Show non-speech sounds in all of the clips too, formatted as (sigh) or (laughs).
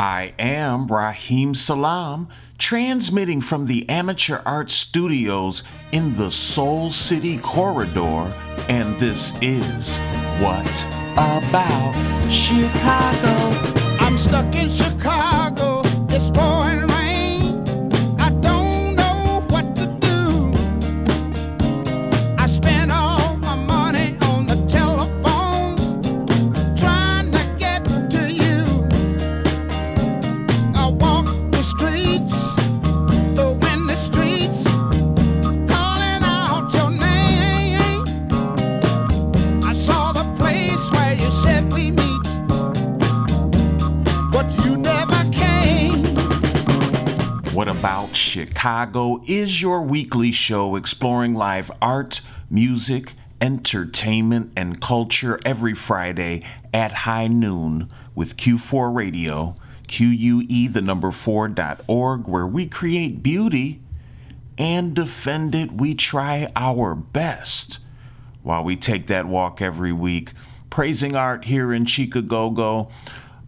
I am Rahim Salaam, transmitting from the Amateur Art Studios in the Soul City Corridor, and this is What About Chicago? I'm stuck in Chicago. It's pouring Chicago is your weekly show exploring live art, music, entertainment, and culture every Friday at high noon with Q4 Radio, QUE the number 4.org, where we create beauty and defend it. We try our best while we take that walk every week, praising art here in Chicago.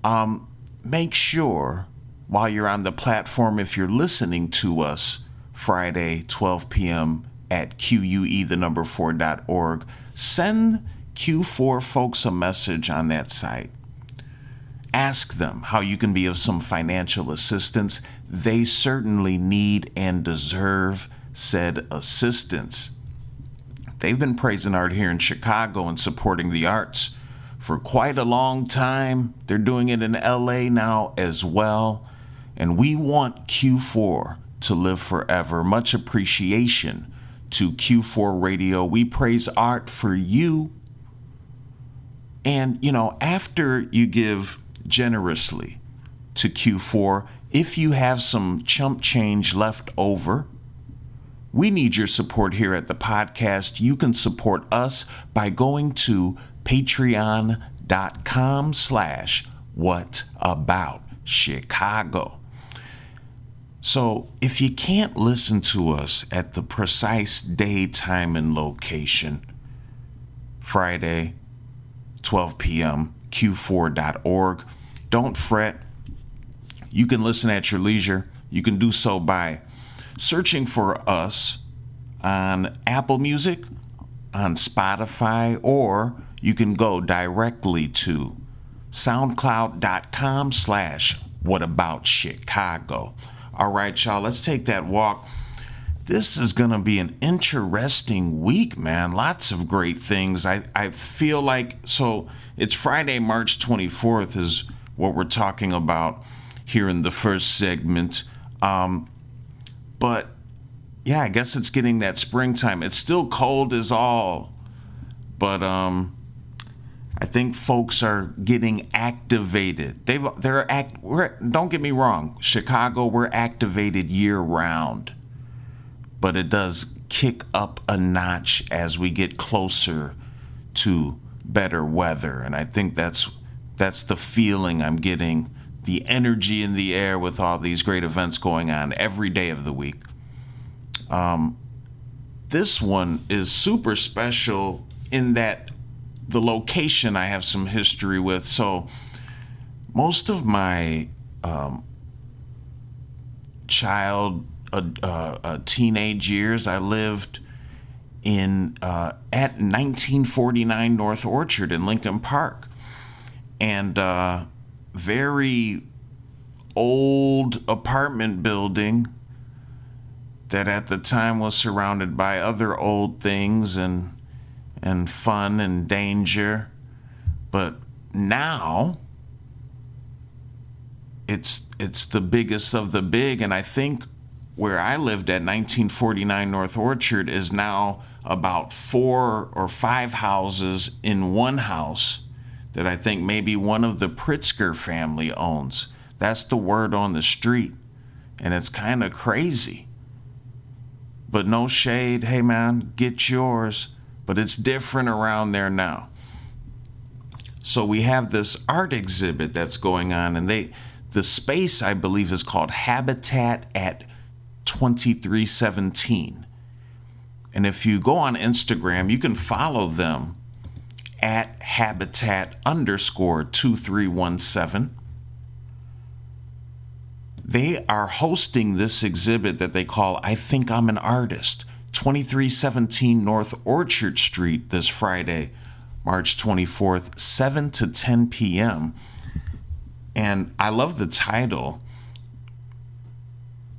Um, make sure while you're on the platform, if you're listening to us Friday, 12 p.m. at QUE the number 4.org, send Q4 folks a message on that site. Ask them how you can be of some financial assistance. They certainly need and deserve said assistance. They've been praising art here in Chicago and supporting the arts for quite a long time. They're doing it in LA now as well. And we want Q4 to live forever. Much appreciation to Q4 Radio. We praise art for you. And, you know, after you give generously to Q4, if you have some chump change left over, we need your support here at the podcast. You can support us by going to patreon.com slash what about Chicago. So if you can't listen to us at the precise day, time, and location, Friday, 12 p.m., q4.org, don't fret. You can listen at your leisure. You can do so by searching for us on Apple Music, on Spotify, or you can go directly to soundcloud.com slash what about Chicago. All right, y'all, let's take that walk. This is going to be an interesting week, man. Lots of great things. I, I feel like, so it's Friday, March 24th, is what we're talking about here in the first segment. Um, but yeah, I guess it's getting that springtime. It's still cold as all, but um, I think folks are getting activated. They've they're act. We're, don't get me wrong, Chicago, we're activated year round, but it does kick up a notch as we get closer to better weather, and I think that's that's the feeling I'm getting. The energy in the air with all these great events going on every day of the week. Um, this one is super special in that the location I have some history with. So, most of my um, child, uh, uh, uh, teenage years, I lived in uh, at 1949 North Orchard in Lincoln Park, and uh, very old apartment building that at the time was surrounded by other old things and and fun and danger but now it's it's the biggest of the big and I think where I lived at 1949 North Orchard is now about four or five houses in one house that I think maybe one of the Pritzker family owns. That's the word on the street. And it's kind of crazy. But no shade. Hey, man, get yours. But it's different around there now. So we have this art exhibit that's going on, and they, the space I believe is called Habitat at 2317. And if you go on Instagram, you can follow them at habitat underscore 2317. they are hosting this exhibit that they call I Think I'm an Artist, 2317 North Orchard Street this Friday, March 24th, 7 to 10 p.m. And I love the title.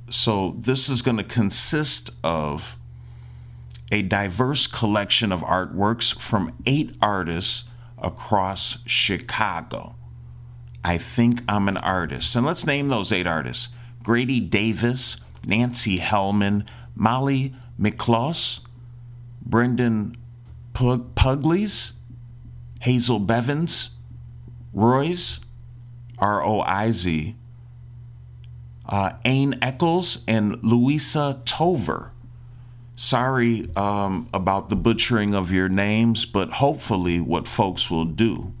So, this is going to consist of a diverse collection of artworks from eight artists across Chicago. I think I'm an artist. And let's name those eight artists Grady Davis, Nancy Hellman, Molly McCloss, Brendan Pug- Puglies, Hazel Bevins, Royce, R O I Z, uh, Ain Eccles, and Louisa Tover. Sorry um, about the butchering of your names, but hopefully, what folks will do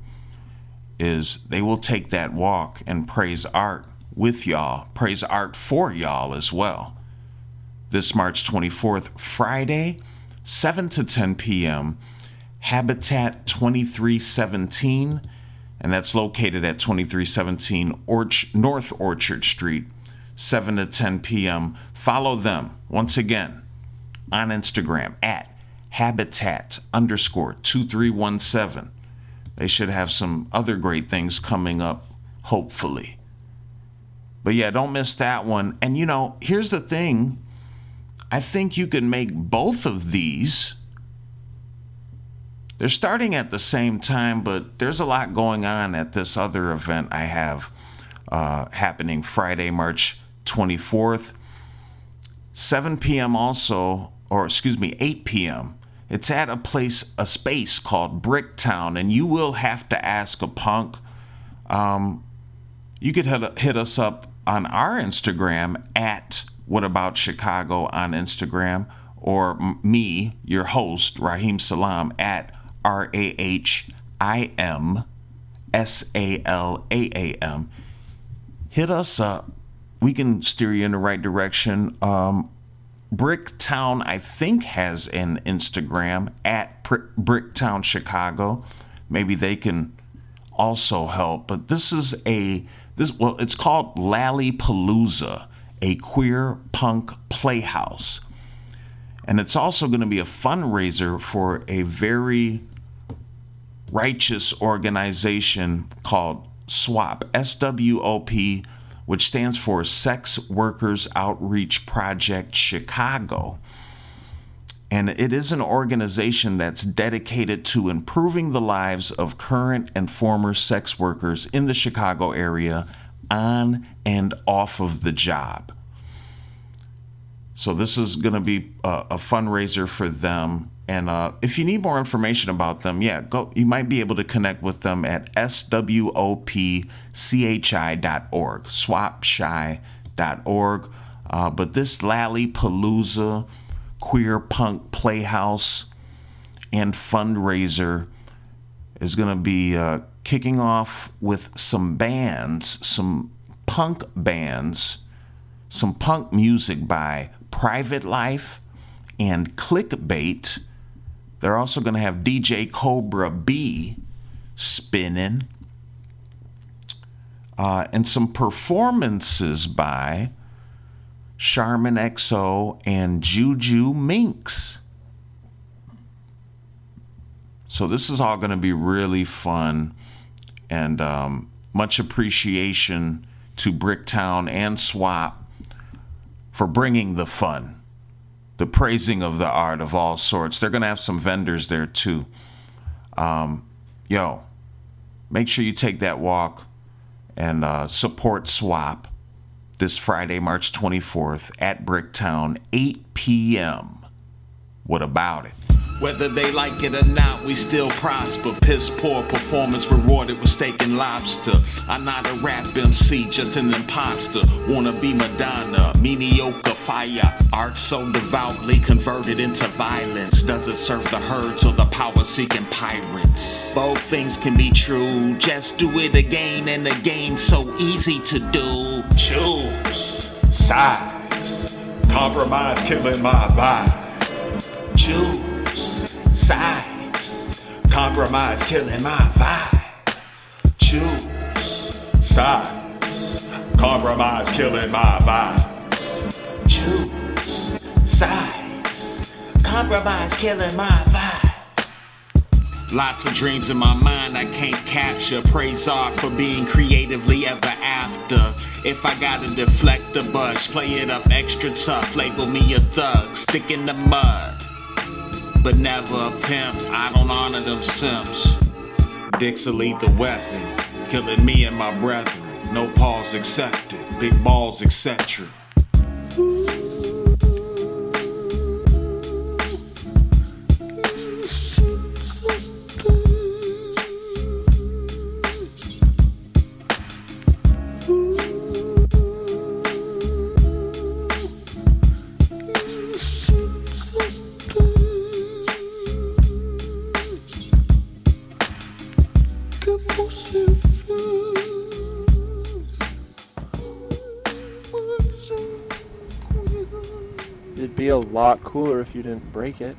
is they will take that walk and praise art with y'all, praise art for y'all as well. This March 24th, Friday, 7 to 10 p.m., Habitat 2317, and that's located at 2317 Orch- North Orchard Street, 7 to 10 p.m. Follow them once again on Instagram at habitat underscore 2317. They should have some other great things coming up, hopefully. But yeah, don't miss that one. And you know, here's the thing I think you can make both of these. They're starting at the same time, but there's a lot going on at this other event I have uh, happening Friday, March 24th. 7 p.m. also, or excuse me, 8 p.m. It's at a place, a space called Bricktown, and you will have to ask a punk. Um, you could hit, hit us up on our Instagram at What About Chicago on Instagram, or me, your host, Rahim Salaam, at R A H I M S A L A A M. Hit us up. We can steer you in the right direction. Um, Bricktown, I think, has an Instagram at Bricktown Chicago. Maybe they can also help. But this is a this well, it's called Lallypalooza, a queer punk playhouse, and it's also going to be a fundraiser for a very righteous organization called SWOP, S W O P which stands for Sex Workers Outreach Project Chicago. And it is an organization that's dedicated to improving the lives of current and former sex workers in the Chicago area on and off of the job. So, this is going to be a, a fundraiser for them and uh, if you need more information about them, yeah, go. You might be able to connect with them at swopchi.org, swopchi.org. Uh, but this Lallypalooza queer punk playhouse and fundraiser is going to be uh, kicking off with some bands, some punk bands, some punk music by Private Life and Clickbait they're also going to have DJ Cobra B spinning. Uh, and some performances by Charmin XO and Juju Minx. So this is all going to be really fun and um, much appreciation to Bricktown and SWOP for bringing the fun the praising of the art of all sorts. They're going to have some vendors there too. Um, yo, make sure you take that walk and uh, support SWOP this Friday, March 24th at Bricktown, 8 p.m. What about it? Whether they like it or not, we still prosper. Piss poor performance rewarded with steak and lobster. I'm not a rap MC, just an imposter. Wanna be Madonna, mediocre fire. Art so devoutly converted into violence. Does it serve the herds or the power seeking pirates? Both things can be true. Just do it again and again, so easy to do. Choose sides. Compromise killing my vibe. Choose sides. Compromise killing my vibe. Choose sides. Compromise killing my vibe. Choose sides. Compromise killing my vibe. Lots of dreams in my mind I can't capture. Praise art for being creatively ever after. If I gotta deflect the bugs, play it up extra tough. Label me a thug, stick in the mud. But never a pimp, I don't honor them simps. Dicks a lethal weapon, killing me and my brethren. No pause accepted, big balls, etc. lot cooler if you didn't break it.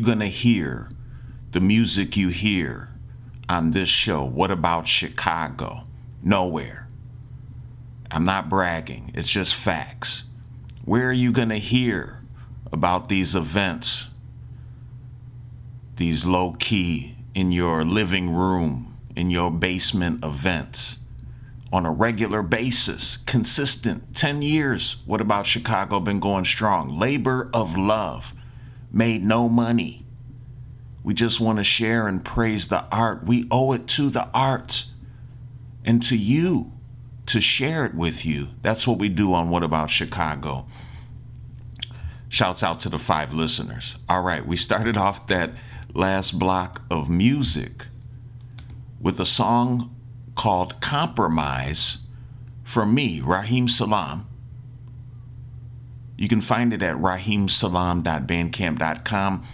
you going to hear the music you hear on this show? What about Chicago? Nowhere. I'm not bragging, it's just facts. Where are you going to hear about these events? These low key, in your living room, in your basement events on a regular basis, consistent 10 years. What about Chicago? Been going strong. Labor of love made no money. We just want to share and praise the art. We owe it to the art and to you to share it with you. That's what we do on What About Chicago. Shouts out to the five listeners. All right, we started off that last block of music with a song called Compromise from me, Rahim Salaam, you can find it at rahimsalaam.bandcamp.com.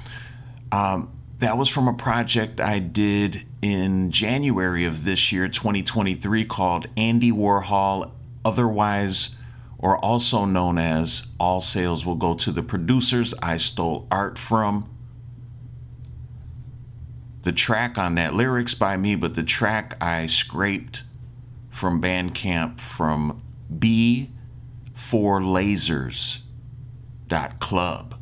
Um, that was from a project I did in January of this year, 2023, called Andy Warhol, otherwise or also known as All Sales Will Go to the Producers I Stole Art From. The track on that, lyrics by me, but the track I scraped from Bandcamp from B4Lasers.club.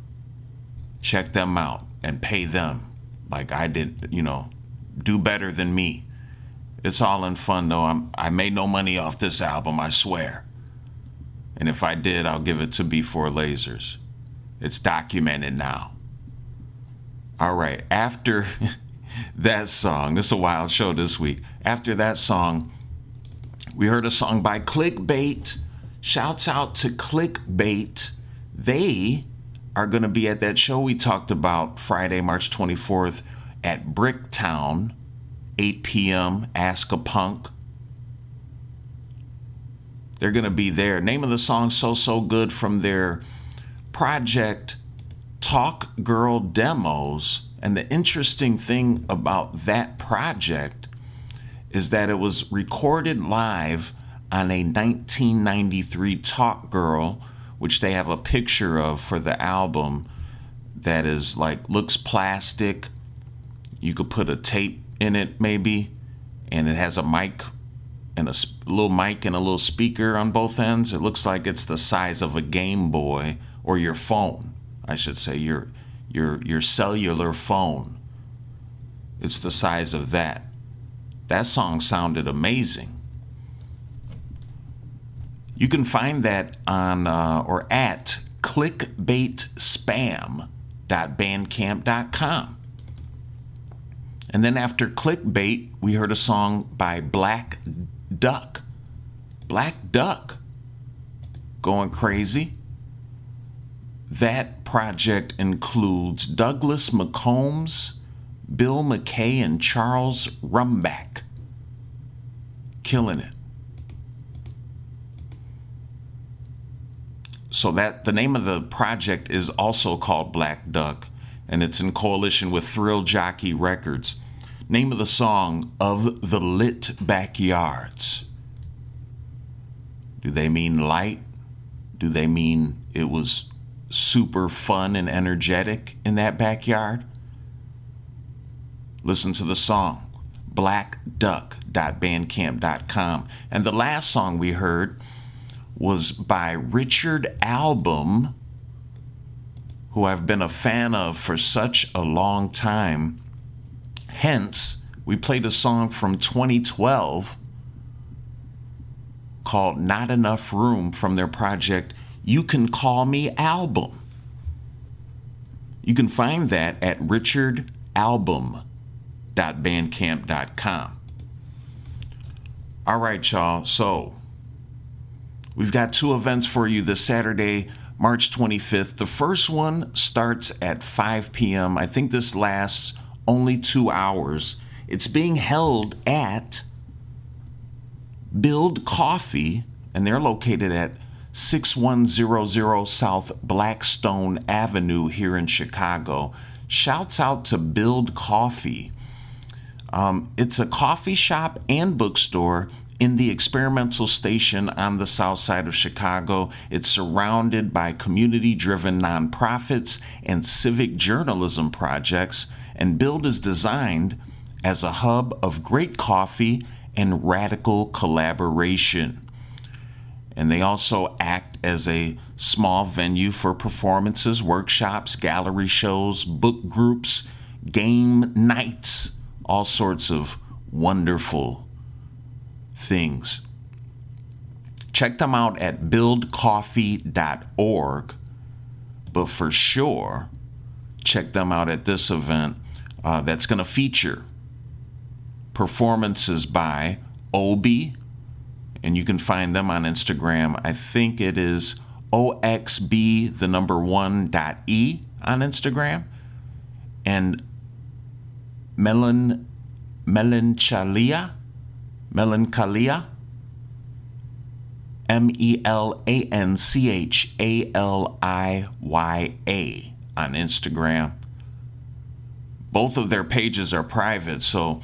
Check them out and pay them like I did, you know, do better than me. It's all in fun though. I'm, I made no money off this album, I swear. And if I did, I'll give it to B4 Lasers. It's documented now. All right, after (laughs) that song, this is a wild show this week. After that song, we heard a song by Clickbait. Shouts out to Clickbait. They are going to be at that show we talked about Friday, March 24th at Bricktown, 8 p.m. Ask a Punk. They're going to be there. Name of the song So So Good from their project Talk Girl Demos. And the interesting thing about that project is that it was recorded live on a 1993 Talk Girl, which they have a picture of for the album that is like looks plastic. You could put a tape in it maybe, and it has a mic and a little mic and a little speaker on both ends. It looks like it's the size of a Game Boy or your phone, I should say, your your your cellular phone. It's the size of that. That song sounded amazing. You can find that on uh, or at clickbaitspam.bandcamp.com. And then after clickbait, we heard a song by Black Duck. Black Duck going crazy. That project includes Douglas McCombs, Bill MacKay, and Charles Rumback. Killing it. So that the name of the project is also called Black Duck, and it's in coalition with Thrill Jockey Records. Name of the song of the lit backyards. Do they mean light? Do they mean it was super fun and energetic in that backyard? Listen to the song, blackduck.bandcamp.com. And the last song we heard was by Richard Album, who I've been a fan of for such a long time. Hence, we played a song from 2012 called Not Enough Room from their project You Can Call Me Album. You can find that at richardalbum.bandcamp.com. All right, y'all. So, we've got two events for you this Saturday, March 25th. The first one starts at 5 p.m. I think this lasts only two hours. It's being held at Build Coffee, and they're located at 6100 South Blackstone Avenue here in Chicago. Shouts out to Build Coffee. Um, it's a coffee shop and bookstore in the experimental station on the south side of Chicago. It's surrounded by community driven nonprofits and civic journalism projects, and Build is designed as a hub of great coffee and radical collaboration. And they also act as a small venue for performances, workshops, gallery shows, book groups, game nights, all sorts of wonderful things. Check them out at buildcoffee.org, but for sure, check them out at this event uh, that's going to feature performances by Obi, and you can find them on Instagram. I think it is OXB, the number one dot E on Instagram, and Melon Melanchalia, Melancholia. M E L A N C H A L I Y A on Instagram. Both of their pages are private, so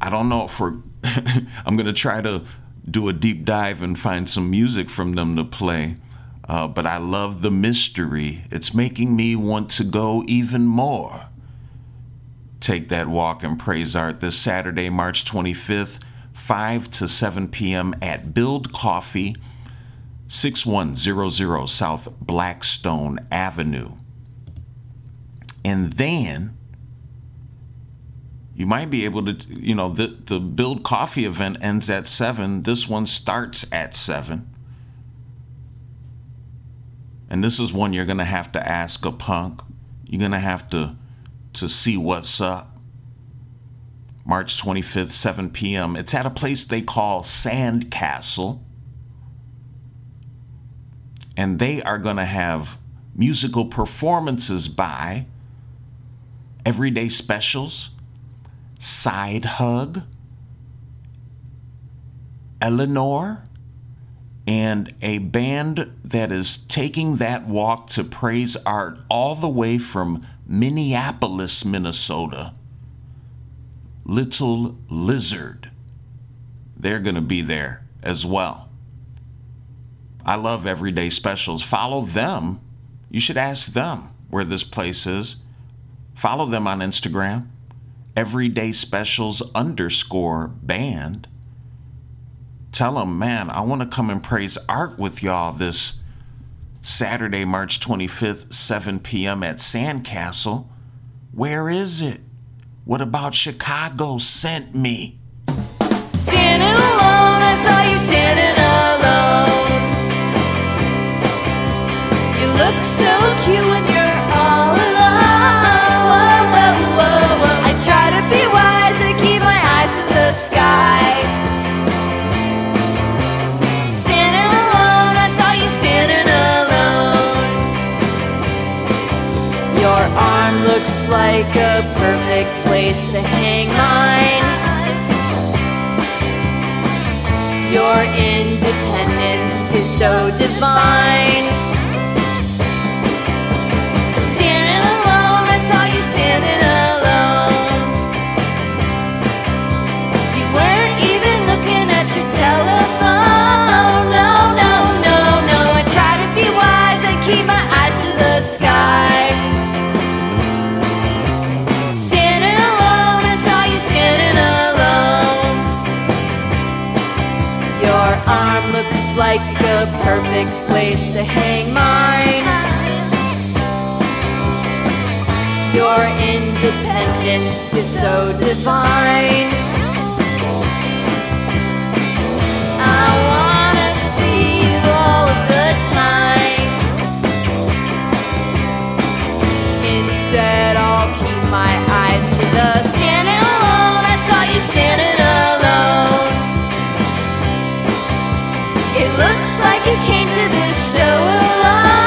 I don't know if we're. (laughs) I'm going to try to do a deep dive and find some music from them to play. Uh, but I love the mystery. It's making me want to go even more. Take that walk and praise art this Saturday, March 25th, 5 to 7 p.m. at Build Coffee, 6100 South Blackstone Avenue. And then you might be able to, you know, the, the Build Coffee event ends at 7. This one starts at 7. And this is one you're going to have to ask a punk. You're going to have to to see what's up. March 25th, 7 p.m. It's at a place they call Sandcastle. And they are going to have musical performances by Everyday Specials, Side Hug, Eleanor, and a band that is taking that walk to praise art all the way from Minneapolis, Minnesota. Little Lizard. They're going to be there as well. I love everyday specials. Follow them. You should ask them where this place is. Follow them on Instagram. Everyday specials underscore band. Tell them, man, I want to come and praise art with y'all this Saturday, March 25th, 7 p.m. at Sandcastle. Where is it? What about Chicago sent me? Standing alone, I saw you standing alone. You look so cute like a perfect place to hang mine. Your independence is so divine. Like a perfect place to hang mine. Your independence is so divine. I wanna see you all the time. Instead, I'll keep my eyes to the standing alone. I saw you standing like you came to this show alone.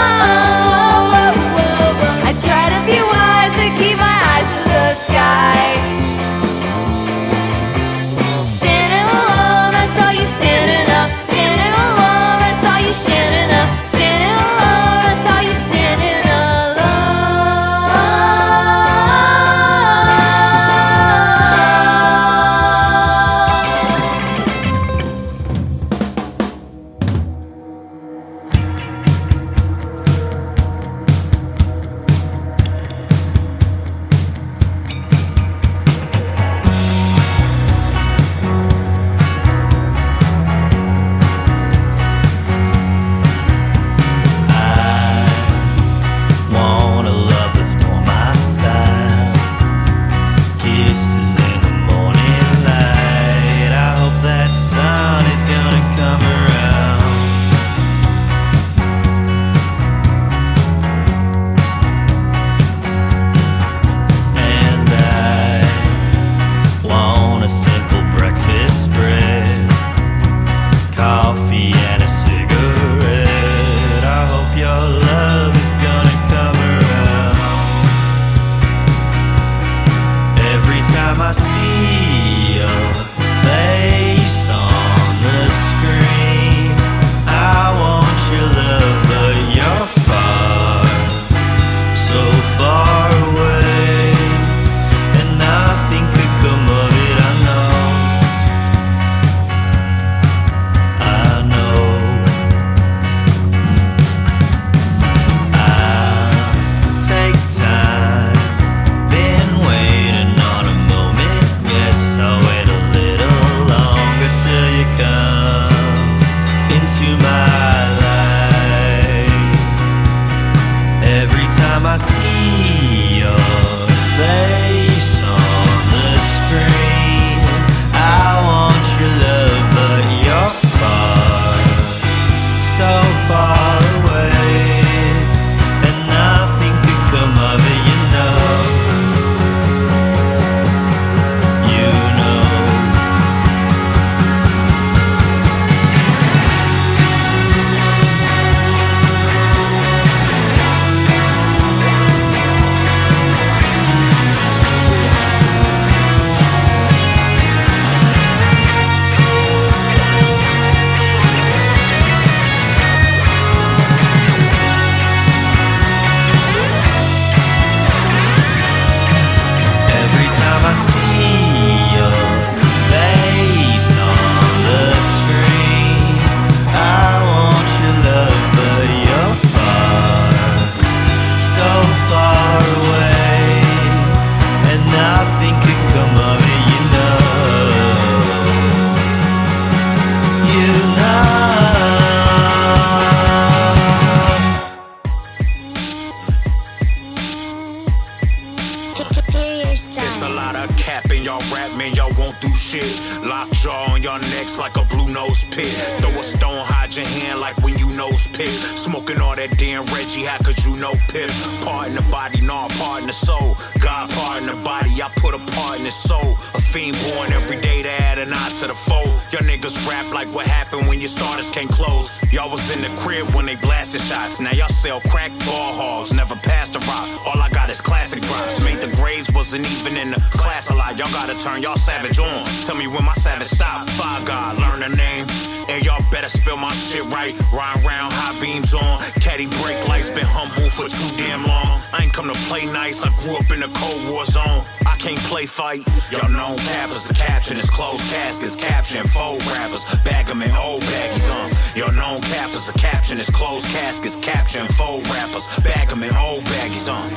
In old baggies on. Y'all known cappers, the caption is closed caskets, caption faux rappers. Bag 'em in old baggies uh. on.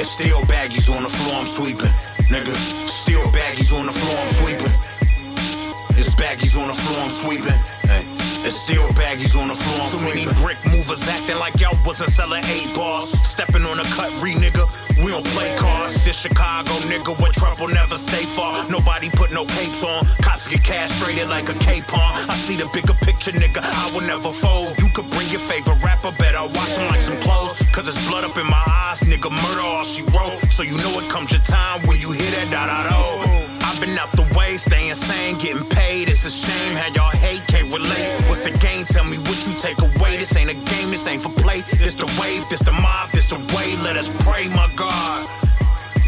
It's still baggies on the floor, I'm sweeping. Nigga, still baggies on the floor, I'm sweeping. It's baggies on the floor, I'm sweeping. Hey. It's still baggies on the floor, I'm Too many brick movers acting like y'all wasn't selling eight bars. Stepping on a cut, re nigga. We don't play cards. This Chicago nigga with trouble never stay far. Nobody put no capes on. Cops get castrated like a capon. I see the bigger picture, nigga. I will never fold. You could bring your favorite rapper, better watch him like some clothes. Cause it's blood up in my eyes, nigga. Murder all she wrote. So you know it comes your time when you hear that da da da. I've been out the way, staying sane, getting paid. It's a shame how y'all hate, can't relate. What's the game? Tell me what you take away. This ain't a game, this ain't for play. This the wave, this the mob, this the way. Let us pray, my God.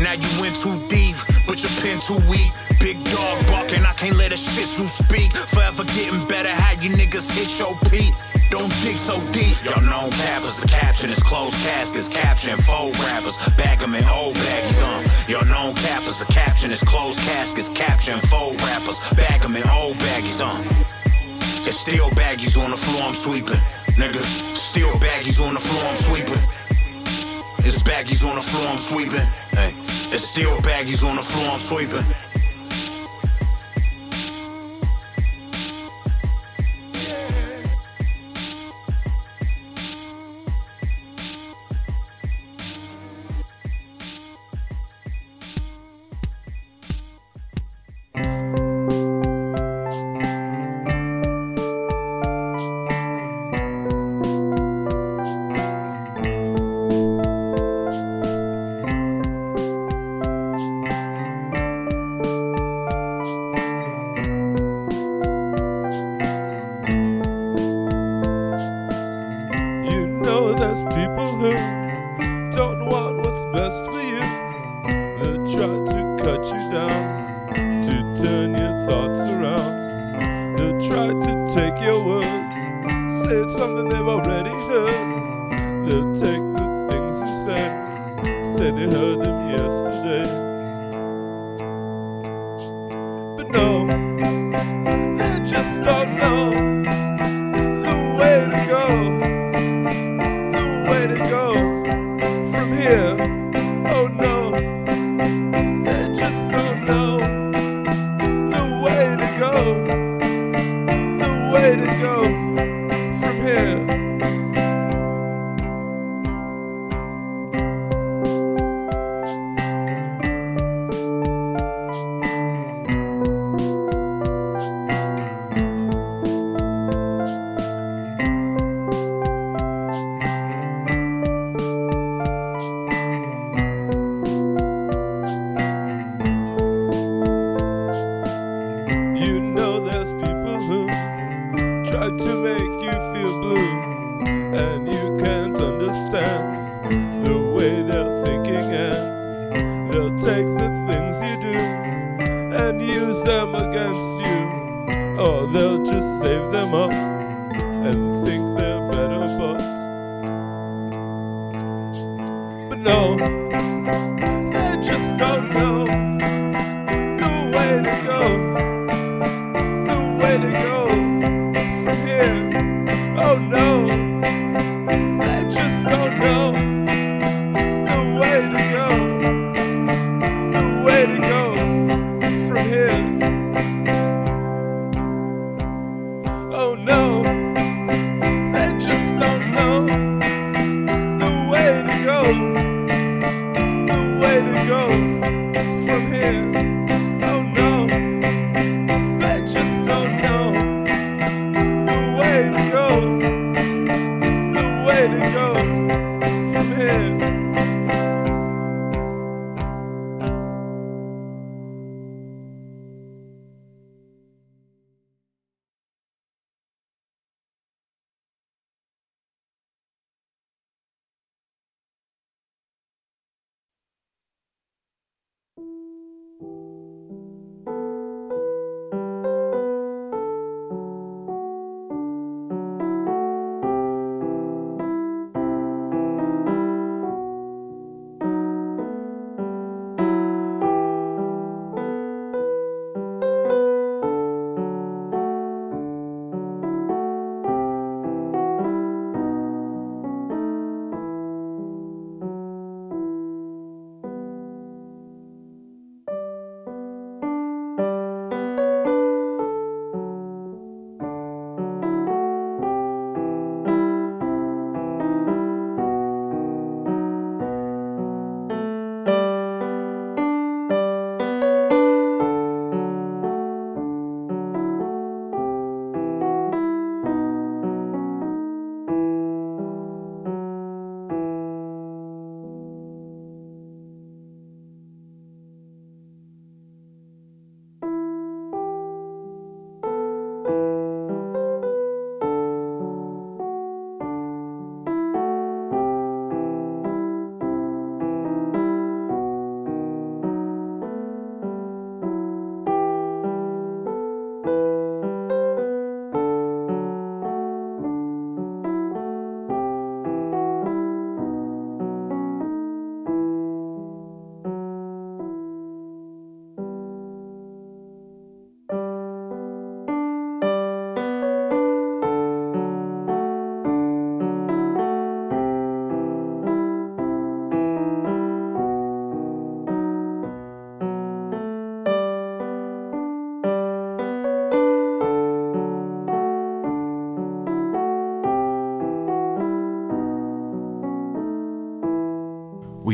Now you went too deep, but your pen too weak. Big dog barking, I can't let a shih tzu speak. Forever getting better, how you niggas hit your peak. Don't dig so deep. Y'all known cappers, the caption is closed caskets, caption faux rappers. Bag 'em in old baggies uh. on. Y'all known cappers, the caption is closed caskets, caption faux rappers. Bag 'em in old baggies uh. on. It's still baggies on the floor, I'm sweeping. Nigga, still baggies on the floor, I'm sweeping. It's baggies on the floor, I'm sweeping. Hey, it's still baggies on the floor, I'm sweeping. No,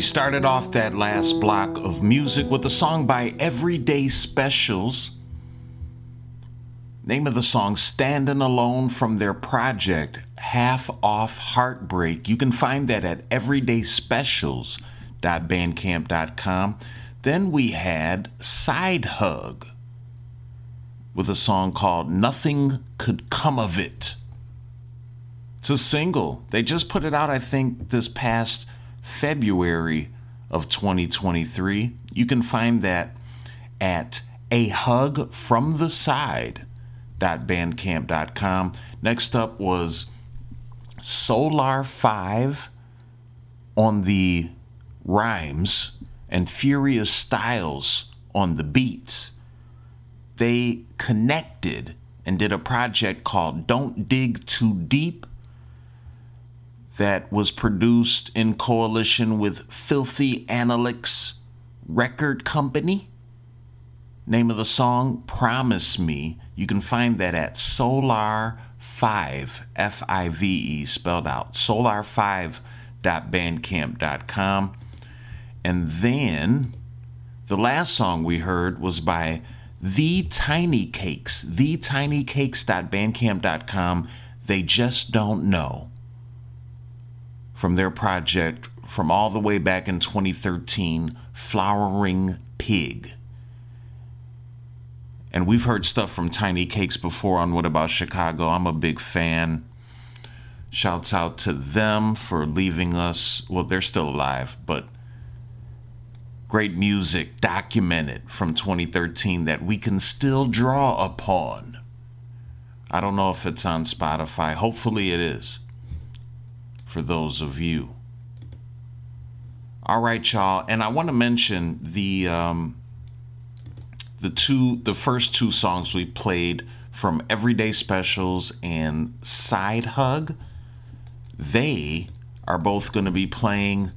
started off that last block of music with a song by Everyday Specials. Name of the song Standing Alone from their project Half Off Heartbreak. You can find that at everydayspecials.bandcamp.com. Then we had Side Hug with a song called Nothing Could Come of It. It's a single. They just put it out, I think, this past February of 2023. You can find that at a hug from the side.bandcamp.com. Next up was Solar 5 on the rhymes and Furious Styles on the beats. They connected and did a project called Don't Dig Too Deep that was produced in coalition with Filthy Analyx Record Company. Name of the song, Promise Me. You can find that at Solar 5, F I V E, spelled out, solar5.bandcamp.com. And then the last song we heard was by The Tiny Cakes, thetinykakes.bandcamp.com. They just don't know from their project from all the way back in 2013, Flowering Pig. And we've heard stuff from Tiny Cakes before on What About Chicago. I'm a big fan. Shouts out to them for leaving us. Well, they're still alive, but great music documented from 2013 that we can still draw upon. I don't know if it's on Spotify. Hopefully it is for those of you. All right, y'all, and I want to mention the um, the two the first two songs we played from Everyday Specials and Side Hug. They are both going to be playing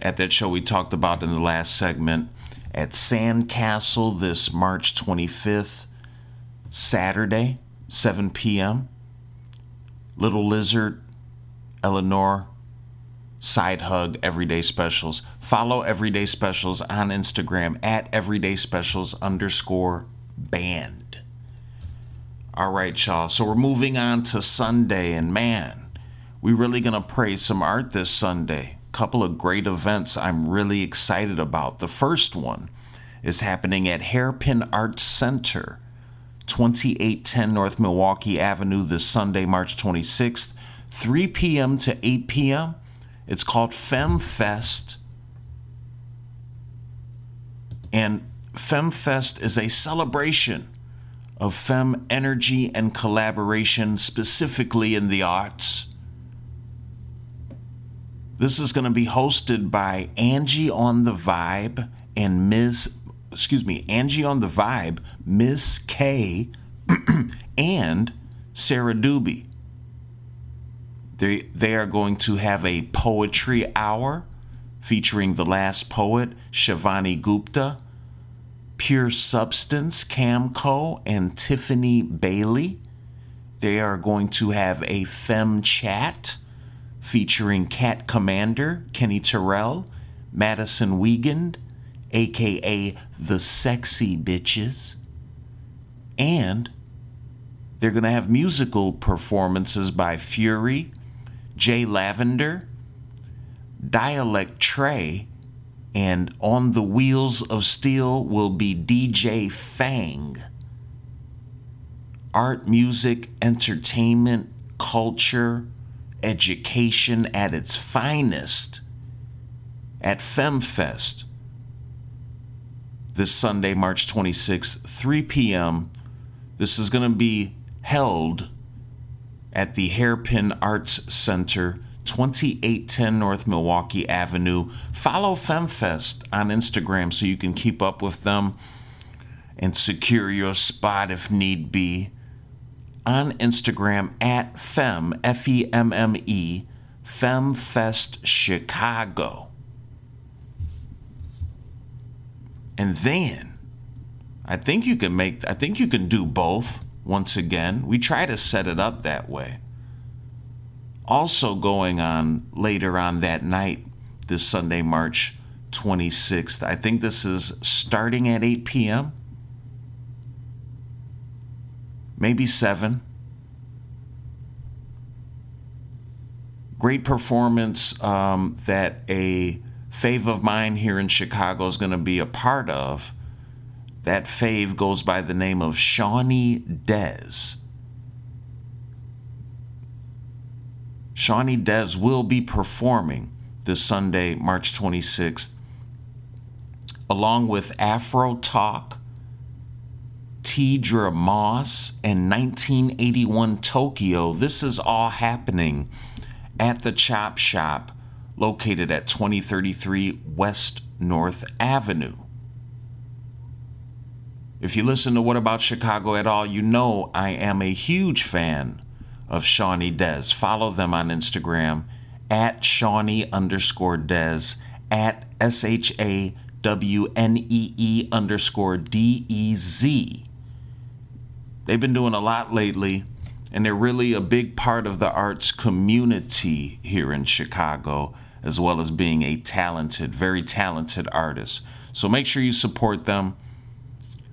at that show we talked about in the last segment at Sandcastle this March 25th, Saturday, 7 p.m. Little Lizard Eleanor, Side Hug, Everyday Specials. Follow Everyday Specials on Instagram at Everyday Specials underscore band. All right, y'all. So we're moving on to Sunday, and man, we really gonna praise some art this Sunday. Couple of great events I'm really excited about. The first one is happening at Hairpin Arts Center, 2810 North Milwaukee Avenue, this Sunday, March 26th. 3 p.m. to 8 p.m. It's called FemmeFest. And FemmeFest is a celebration of fem energy and collaboration, specifically in the arts. This is going to be hosted by Angie on the Vibe and Ms. Excuse me, Angie on the Vibe, Miss K, (clears throat) and Sarah Doobie. They, they are going to have a poetry hour featuring the last poet, Shivani Gupta, Pure Substance, Camco, and Tiffany Bailey. They are going to have a fem chat featuring Cat Commander, Kenny Terrell, Madison Wiegand, aka the Sexy Bitches, and they're going to have musical performances by Fury, Jay Lavender, Dialect Trey, and on the wheels of steel will be DJ Fang. Art, music, entertainment, culture, education at its finest at FemmeFest this Sunday, March 26th, 3 p.m. This is going to be held at the Hairpin Arts Center, 2810 North Milwaukee Avenue. Follow FemmeFest on Instagram so you can keep up with them and secure your spot if need be. On Instagram at Fem, F E M M E, FemmeFest Chicago. And then I think you can make I think you can do both once again. We try to set it up that way. Also going on later on that night, this Sunday, March 26th. I think this is starting at 8 p.m., maybe 7. Great performance um, that a fave of mine here in Chicago is going to be a part of. That fave goes by the name of Shawnee Dez. Shawnee Dez will be performing this Sunday, March 26th, along with Afro Talk, Tidra Moss, and 1981 Tokyo. This is all happening at the Chop Shop located at 2033 West North Avenue. If you listen to What About Chicago at all, you know I am a huge fan of Shawnee Dez. Follow them on Instagram at Shawnee underscore Dez, at S H A W N E E underscore D E Z. They've been doing a lot lately, and they're really a big part of the arts community here in Chicago, as well as being a talented, very talented artist. So make sure you support them.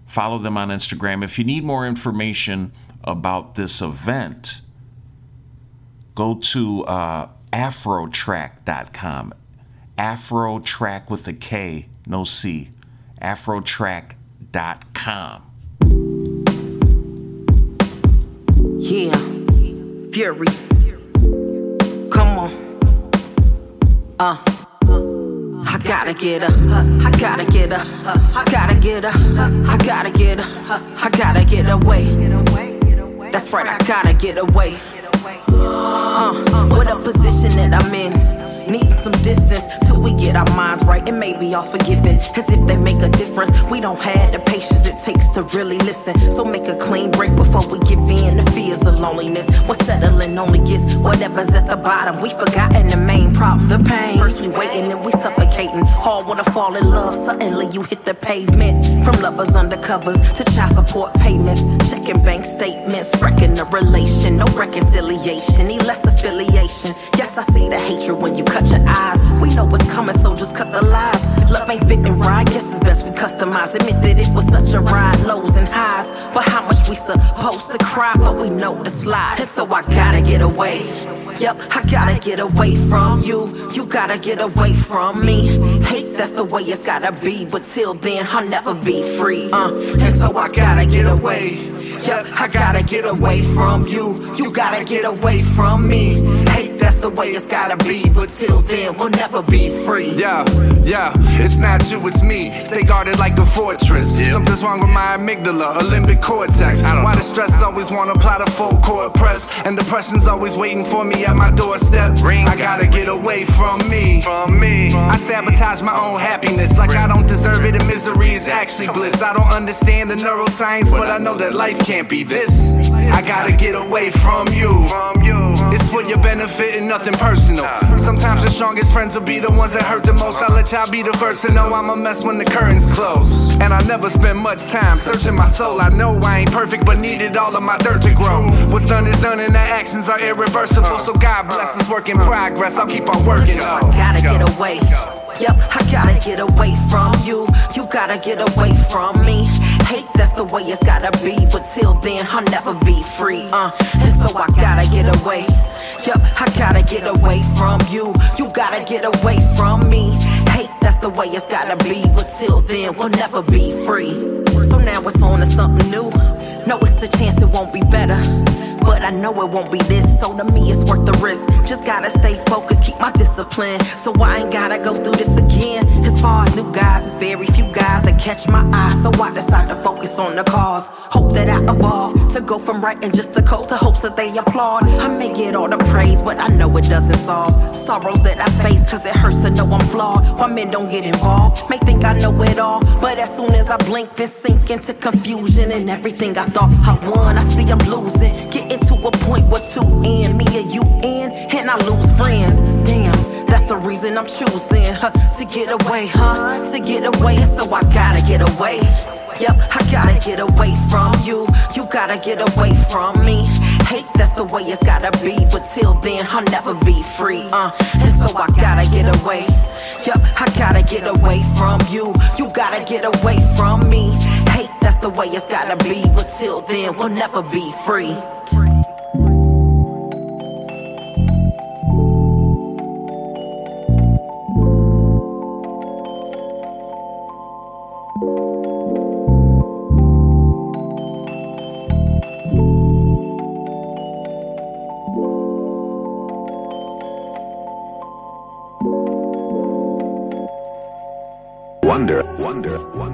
Follow them on Instagram. If you need more information about this event, go to uh, afrotrak.com. Afrotrak with a K, no C. Afrotrak.com. Yeah, Fury. Come on. Uh. Gotta get up, I gotta get up, I gotta get up, I gotta get her, I gotta get away. That's right, I gotta get away. Uh, what a position that I'm in. Need some distance till we get our minds right and maybe all's forgiven. As if they make a difference. We don't have the patience it takes to really listen. So make a clean break before we give in to fears of loneliness. When settling only gets whatever's at the bottom. We forgotten the main problem, the pain. First we waiting and we suffocating. All wanna fall in love, suddenly you hit the pavement. From lovers undercovers to child support payments. Checking bank statements, wrecking the relation. No reconciliation, need less affiliation. Yes, I see the hatred when you cut your eyes. We know what's coming, so just cut the lies. Love ain't fitting right, guess it's best we customize. Admit that it was such a ride, lows and highs. But how much we supposed to cry, but we know the slide. And so I gotta get away. Yep, I gotta get away from you. You gotta get away from me. Hate, that's the way it's gotta be. But till then, I'll never be free. Uh, and so I gotta get away. Yep, I gotta get away from you. You gotta get away from me. Hate, that's the way it's gotta be. But till then, we'll never be free. Yeah, yeah, it's not you, it's me. Stay guarded like a fortress. Something's wrong with my amygdala, a limbic cortex. Why the stress always wanna plot a full court press? And depression's always waiting for me at my doorstep. I gotta get away from me. From me. I sabotage my own happiness like I don't deserve it, and misery is actually bliss. I don't understand the neuroscience, but I know that life can't be this. I gotta get away from you. It's for your benefit and nothing personal. Sometimes the strongest friends will be the ones that hurt the most. I'll let y'all be the first to know I'm a mess when the curtains close. And I never spend much time searching my soul. I know I ain't perfect, but needed all of my dirt to grow. What's done is done, and the actions are irreversible. So God bless us, work in progress. I'll keep on working. I gotta get away. Yep, I gotta get away from you. You gotta get away from me. Hate, that's the way it's gotta be. But till then, I'll never be free. Uh, and so I gotta get away. Yep, I gotta get away from you. You gotta get away from me. Hate, that's the way it's gotta be. But till then, we'll never be free. So now it's on to something new. No, it's a chance it won't be better. But I know it won't be this, so to me it's worth the risk. Just gotta stay focused, keep my discipline. So I ain't gotta go through this again. As far as new guys, it's very few guys that catch my eye. So I decide to focus on the cause. Hope that I evolve to go from writing just to code to hopes that they applaud. I may get all the praise, but I know it doesn't solve sorrows that I face, cause it hurts to know I'm flawed. Why men don't get involved, may think I know it all. But as soon as I blink, then sink into confusion. And everything I thought I won, I see I'm losing. Getting to a point where two and me and you in, and I lose friends. Damn, that's the reason I'm choosing huh, to get away, huh? To get away, and so I gotta get away. Yep, I gotta get away from you. You gotta get away from me. Hate, that's the way it's gotta be. But till then, I'll never be free. Uh, and so I gotta get away. Yep, I gotta get away from you. You gotta get away from me hate, that's the way it's gotta be. But till then, we'll never be free. wonder, wonder, wonder.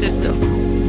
System.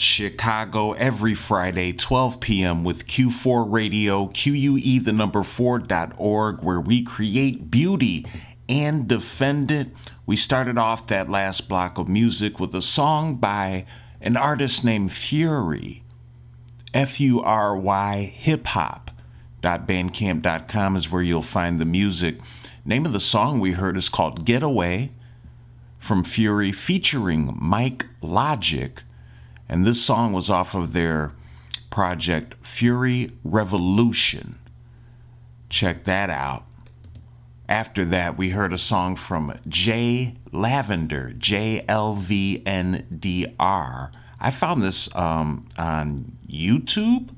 Chicago every Friday, 12 p.m. with Q4 Radio, QUE the number 4.org, where we create beauty and defend it. We started off that last block of music with a song by an artist named Fury. F U R Y hip hop. Bandcamp.com is where you'll find the music. Name of the song we heard is called Getaway from Fury featuring Mike Logic. And this song was off of their project Fury Revolution. Check that out. After that, we heard a song from Jay Lavender, J L V N D R. I found this um, on YouTube.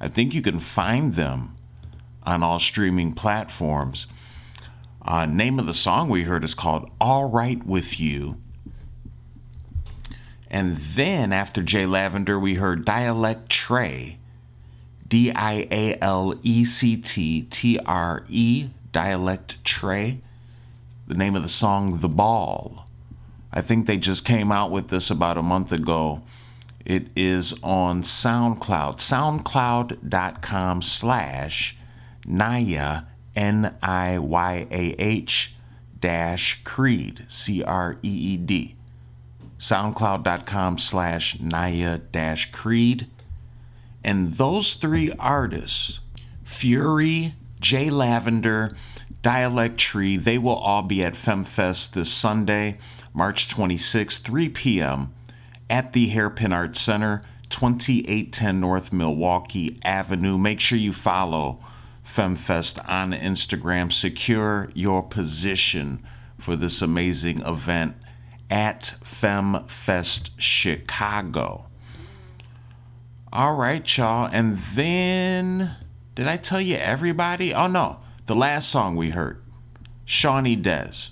I think you can find them on all streaming platforms. Uh, name of the song we heard is called All Right With You. And then after Jay Lavender, we heard Dialect Trey, D I A L E C T T R E, Dialect Trey. The name of the song, The Ball. I think they just came out with this about a month ago. It is on SoundCloud, soundcloud.com slash Niyah, N I Y A H dash Creed, C R E E D. SoundCloud.com slash Niyah dash Creed. And those three artists, Fury, Jay Lavender, Dialect Tree, they will all be at FemmeFest this Sunday, March 26, 3 p.m. at the Hairpin Arts Center, 2810 North Milwaukee Avenue. Make sure you follow FemmeFest on Instagram. Secure your position for this amazing event at FemmeFest Chicago. All right, y'all. And then, did I tell you everybody? Oh, no. The last song we heard Shawnee Dez.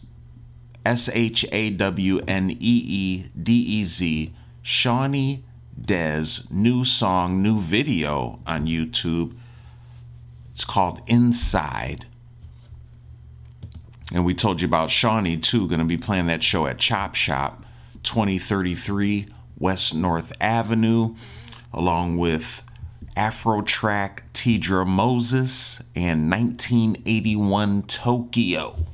S H A W N E E D E Z. Shawnee Dez new song, new video on YouTube. It's called Inside. And we told you about Shawnee too, going to be playing that show at Chop Shop, 2033 West North Avenue, along with Afrotrak Tidra Moses and 1981 Tokyo.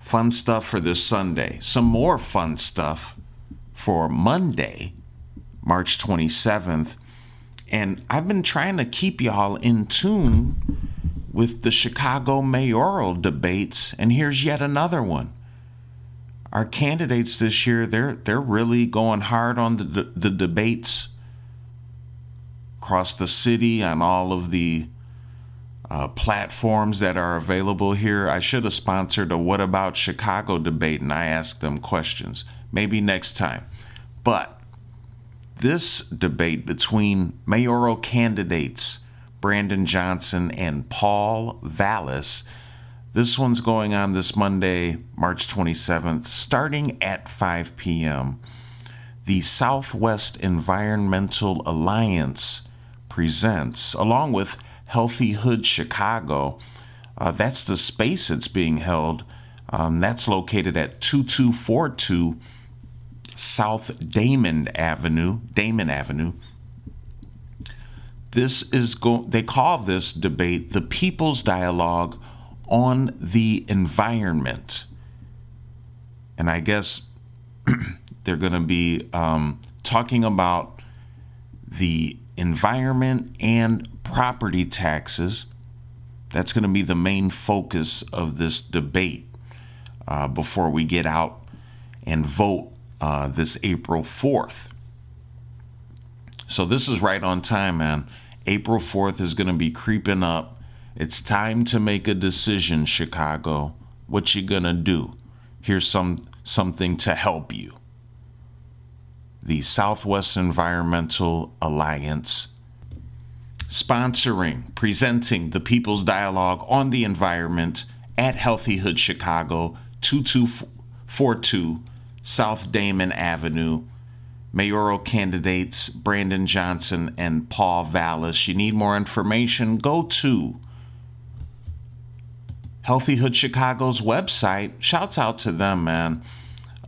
Fun stuff for this Sunday. Some more fun stuff for Monday, March 27th. And I've been trying to keep y'all in tune with the Chicago mayoral debates, and here's yet another one. Our candidates this year, they're they're really going hard on the the debates across the city on all of the uh, platforms that are available here. I should have sponsored a What About Chicago debate and I asked them questions. Maybe next time. But this debate between mayoral candidates Brandon Johnson and Paul Vallas. This one's going on this Monday, March 27th, starting at 5 p.m. The Southwest Environmental Alliance presents, along with Healthy Hood Chicago. Uh, that's the space it's being held. Um, that's located at 2242 South Damen Avenue, Damen Avenue. This is go they call this debate the people's dialogue on the environment. And I guess (clears throat) they're going to be um, talking about the environment and property taxes. That's going to be the main focus of this debate uh, before we get out and vote uh, this April 4th. So this is right on time, man. April 4th is going to be creeping up. It's time to make a decision, Chicago. What you going to do? Here's some something to help you. The Southwest Environmental Alliance sponsoring, presenting the People's Dialogue on the Environment at Healthy Hood Chicago, 2242 South Damen Avenue. Mayoral candidates Brandon Johnson and Paul Vallas. You need more information? Go to Healthy Hood Chicago's website. Shouts out to them, man.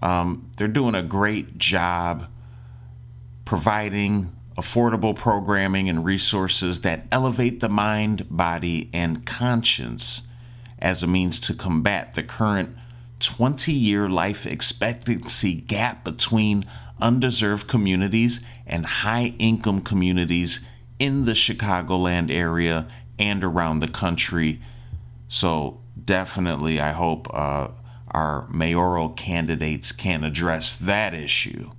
Um, they're doing a great job providing affordable programming and resources that elevate the mind, body, and conscience as a means to combat the current 20 year life expectancy gap between underserved communities and high income communities in the Chicagoland area and around the country. So, definitely, I hope uh, our mayoral candidates can address that issue.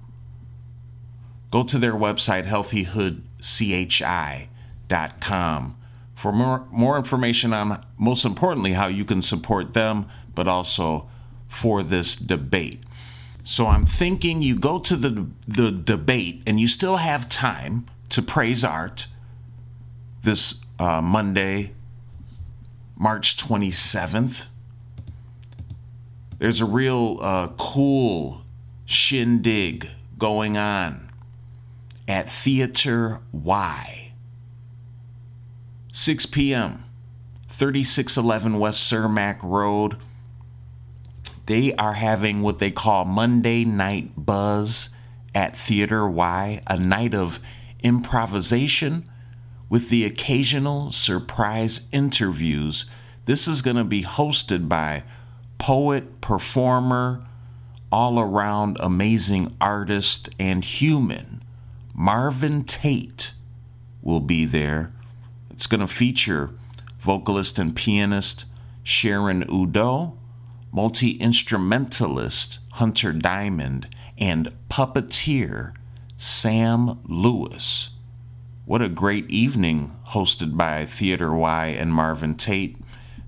Go to their website, healthyhoodchi.com, for more, more information on, most importantly, how you can support them, but also for this debate. So I'm thinking you go to the, the debate and you still have time to praise art this uh, Monday, March 27th. There's a real uh, cool shindig going on at Theater Y. 6 p.m., 3611 West Cermak Road. They are having what they call Monday Night Buzz at Theater Y, a night of improvisation with the occasional surprise interviews. This is going to be hosted by poet, performer, all around amazing artist and human. Marvin Tate will be there. It's going to feature vocalist and pianist Sharon Udoh, multi instrumentalist Hunter Diamond, and puppeteer Sam Lewis. What a great evening hosted by Theater Y and Marvin Tate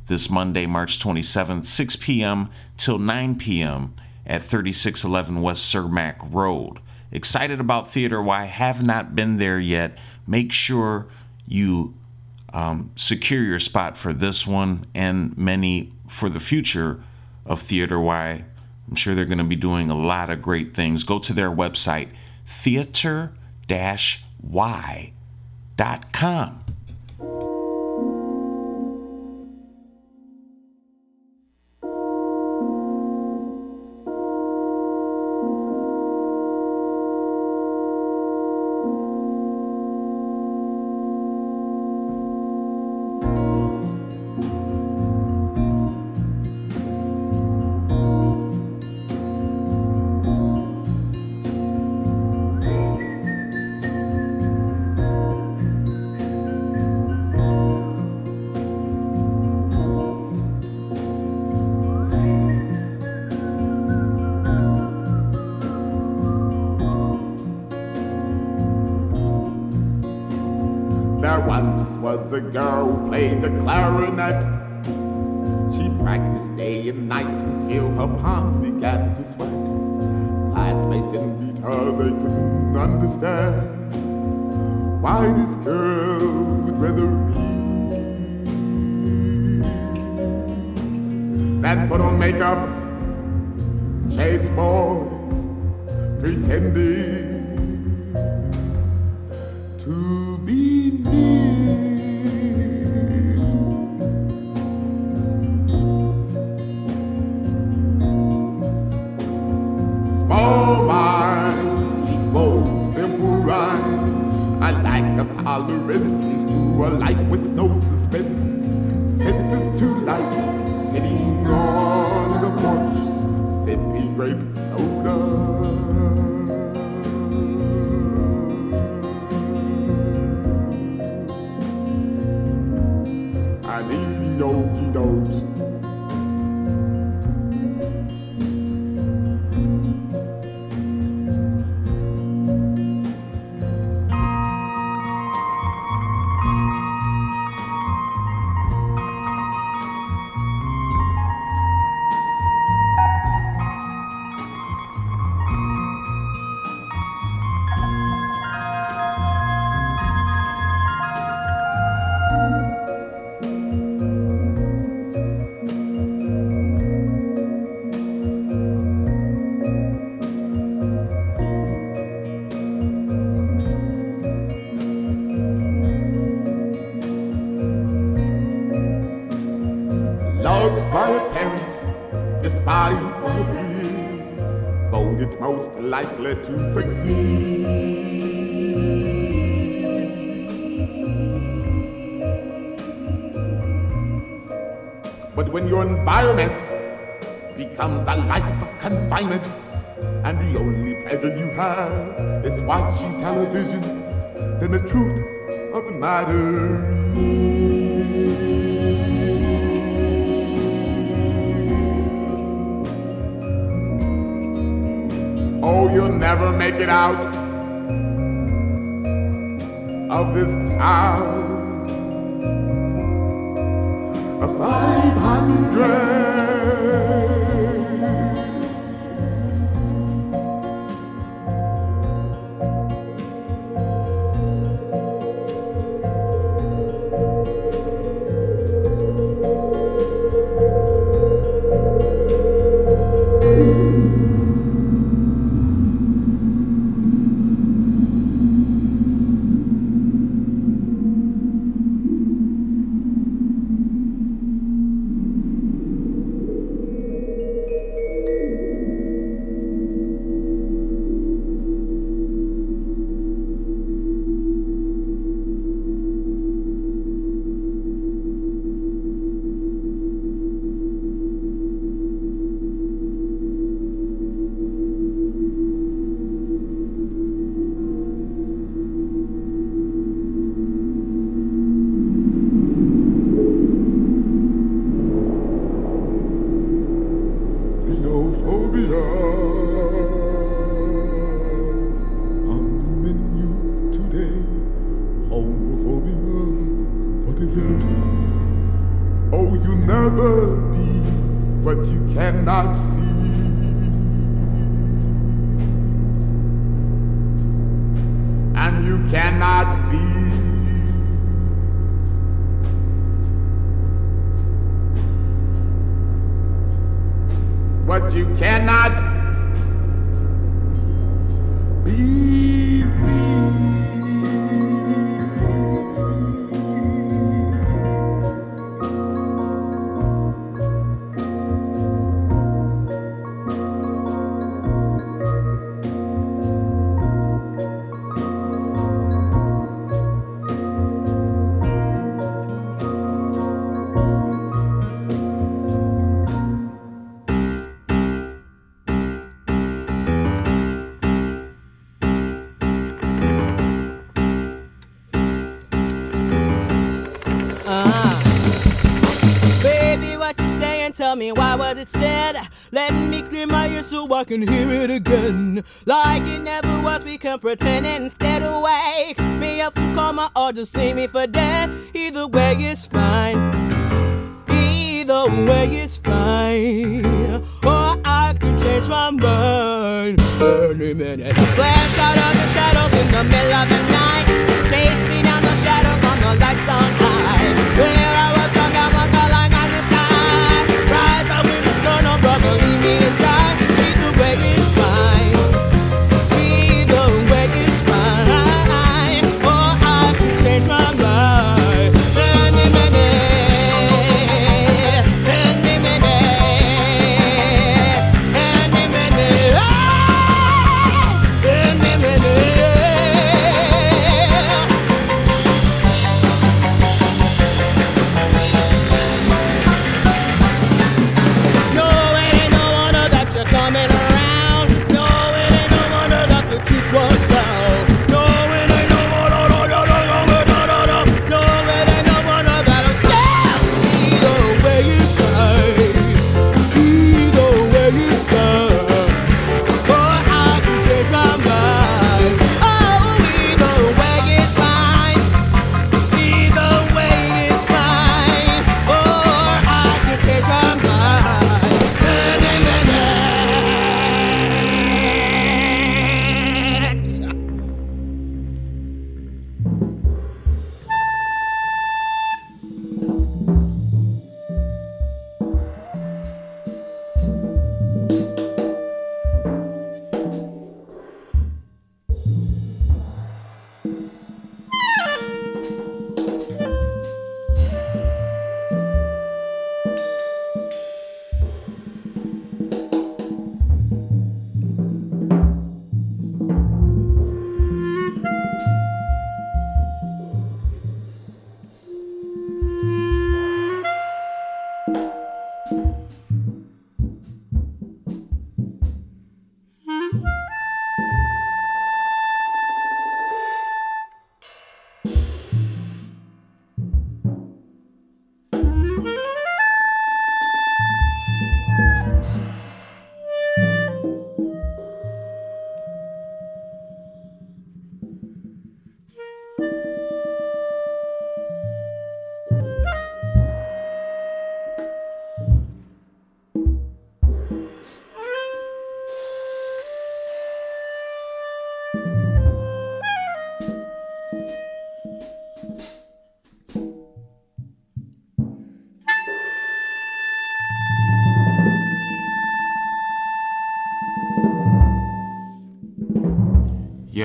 this Monday, March 27th, 6 p.m. till 9 p.m. at 3611 West Cermak Road. Excited about Theater Y, have not been there yet. Make sure you um, secure your spot for this one and many for the future of Theater Y. I'm sure they're going to be doing a lot of great things. Go to their website, theater-y.com. Envied her, they couldn't understand why this girl would rather read than put on makeup, chase boys, pretending to tolerance leads to a life with no suspense. Sentenced to life, sitting on the porch, sipping grape likely to succeed. But when your environment becomes a life of confinement, and the only pleasure you have is watching television, then the truth of the matter Oh, you'll never make it out of this town. A 500. What you was it said? Let me clear my ears so I can hear it again. Like it never was, we can pretend instead of wake me up from coma or just see me for dead. Either way is fine. Either way is fine. Or I can change my mind any minute. Flash out of the shadows in the middle of the night. Chase me down the shadows on the lights on high. believe me to die.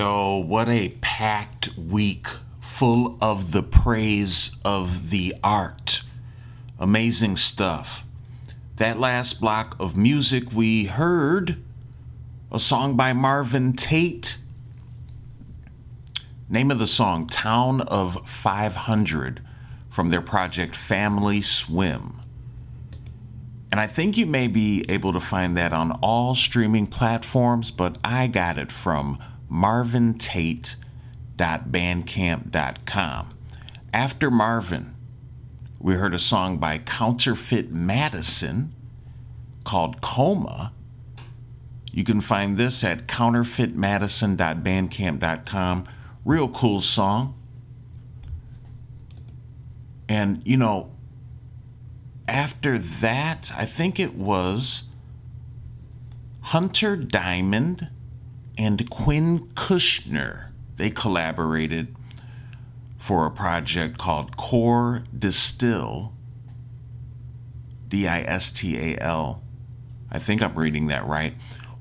Yo, what a packed week full of the praise of the art. Amazing stuff. That last block of music, we heard a song by Marvin Tate. Name of the song, Town of 500, from their project Family Swim. And I think you may be able to find that on all streaming platforms, but I got it from marvintate.bandcamp.com. After Marvin, we heard a song by Counterfeit Madison called Coma. You can find this at counterfeitmadison.bandcamp.com. Real cool song. And, you know, after that, I think it was Hunter Diamond and Quinn Kushner. They collaborated for a project called Core Distal. D I S T A L. I think I'm reading that right.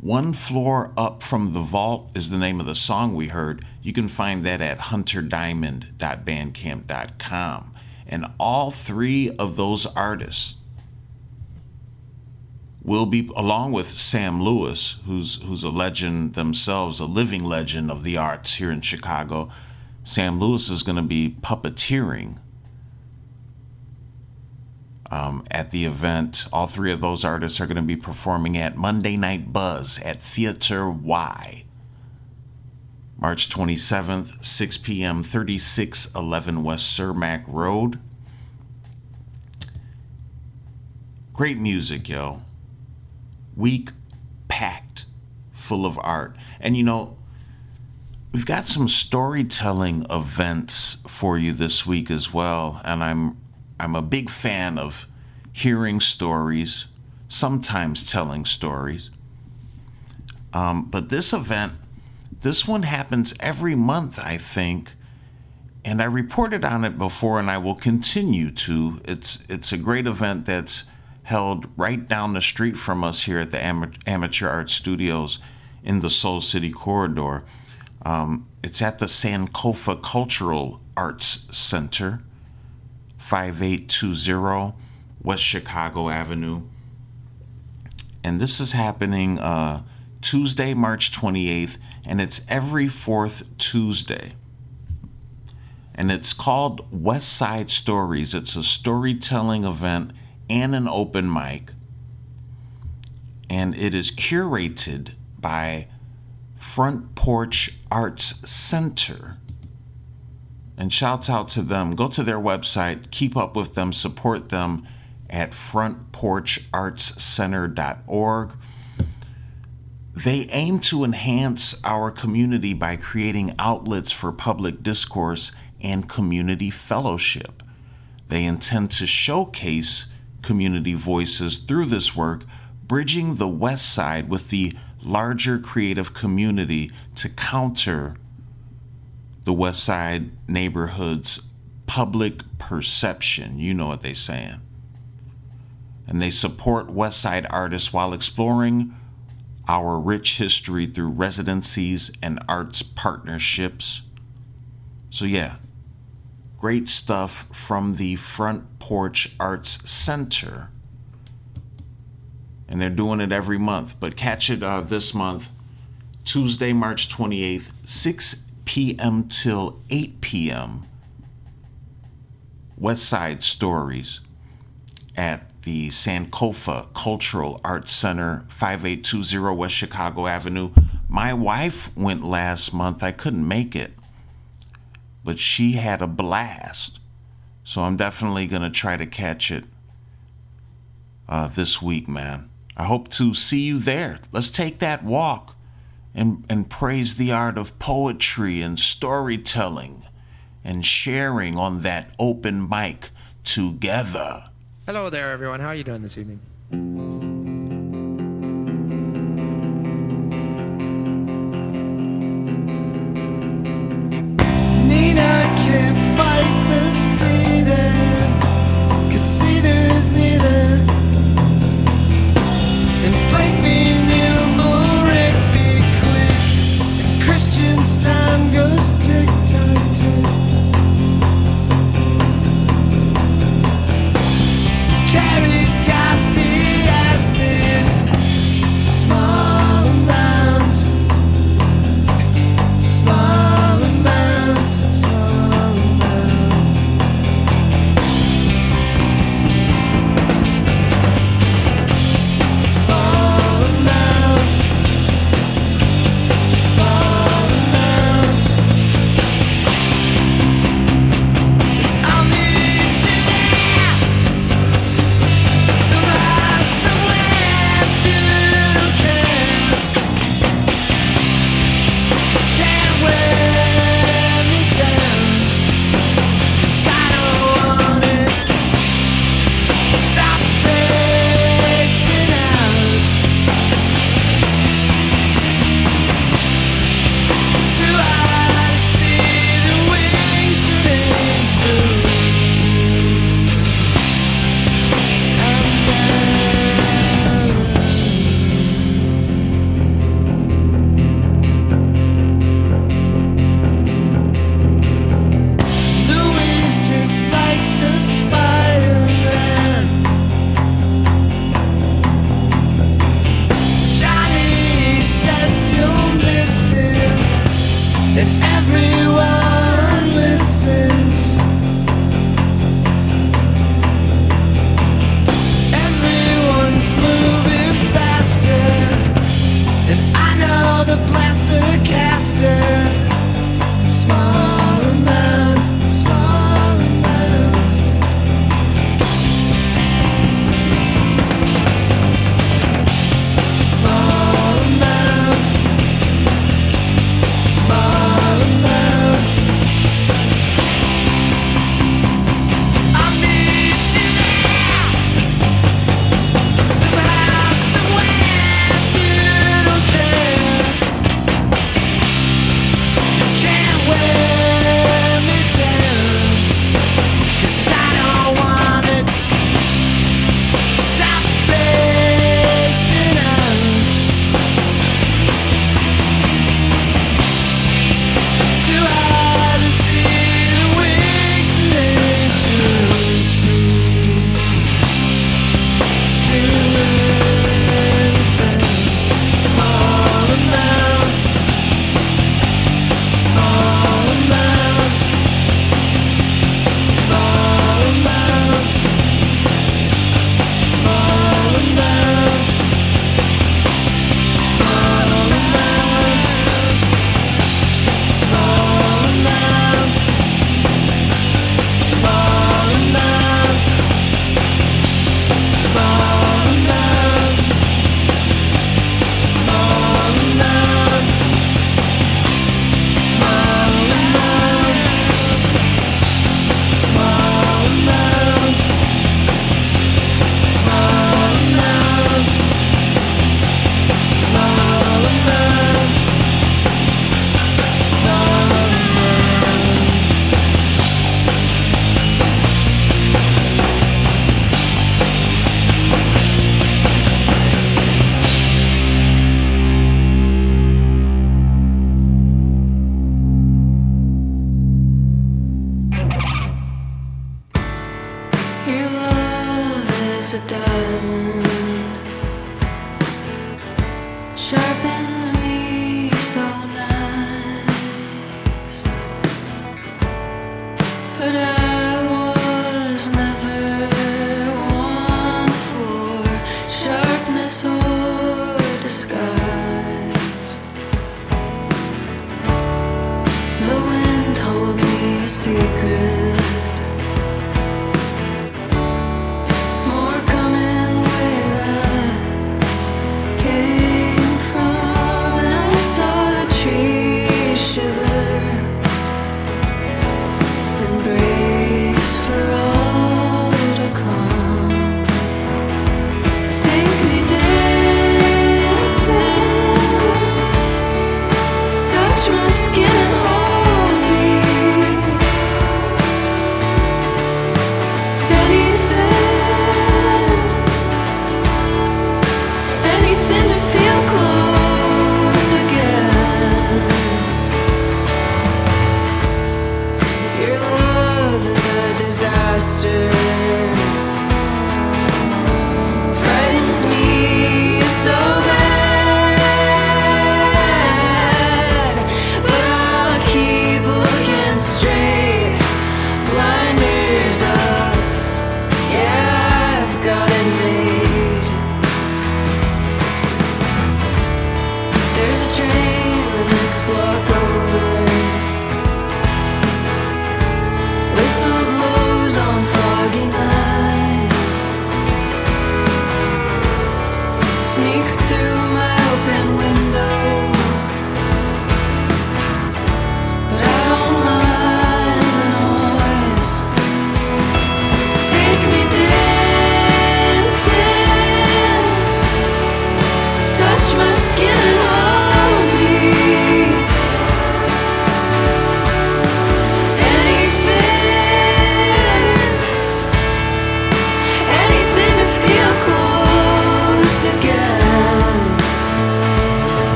One Floor Up from the Vault is the name of the song we heard. You can find that at hunterdiamond.bandcamp.com. And all three of those artists will be, along with Sam Lewis, who's, who's a legend themselves, a living legend of the arts here in Chicago. Sam Lewis is going to be puppeteering um, at the event. All three of those artists are going to be performing at Monday Night Buzz at Theater Y. March 27th, 6 p.m., 3611 West Cermak Road. Great music, yo. Week packed full of art. And you know, we've got some storytelling events for you this week as well, and I'm I'm a big fan of hearing stories, sometimes telling stories. Um, but this event, this one happens every month, I think, and I reported on it before, and I will continue to. It's it's a great event that's held right down the street from us here at the Amateur Art Studios in the Soul City corridor. Um, it's at the Sankofa Cultural Arts Center, 5820 West Chicago Avenue. And this is happening uh, Tuesday, March 28th, and it's every fourth Tuesday. And it's called West Side Stories. It's a storytelling event and an open mic. And it is curated by Front Porch Arts Center. And shouts out to them. Go to their website, keep up with them, support them at frontporchartscenter.org. They aim to enhance our community by creating outlets for public discourse and community fellowship. They intend to showcase community voices through this work, bridging the West Side with the larger creative community to counter the West Side neighborhood's public perception. You know what they're saying. And they support West Side artists while exploring our rich history through residencies and arts partnerships. So, yeah, great stuff from the Front Porch Arts Center. And they're doing it every month, but catch it uh, this month, Tuesday, March 28th, 6 p.m. till 8 p.m. West Side Stories at the Sankofa Cultural Arts Center, 5820 West Chicago Avenue. My wife went last month. I couldn't make it, but she had a blast. So I'm definitely going to try to catch it uh, this week, man. I hope to see you there. Let's take that walk and, and praise the art of poetry and storytelling and sharing on that open mic together. Hello there, everyone. How are you doing this evening?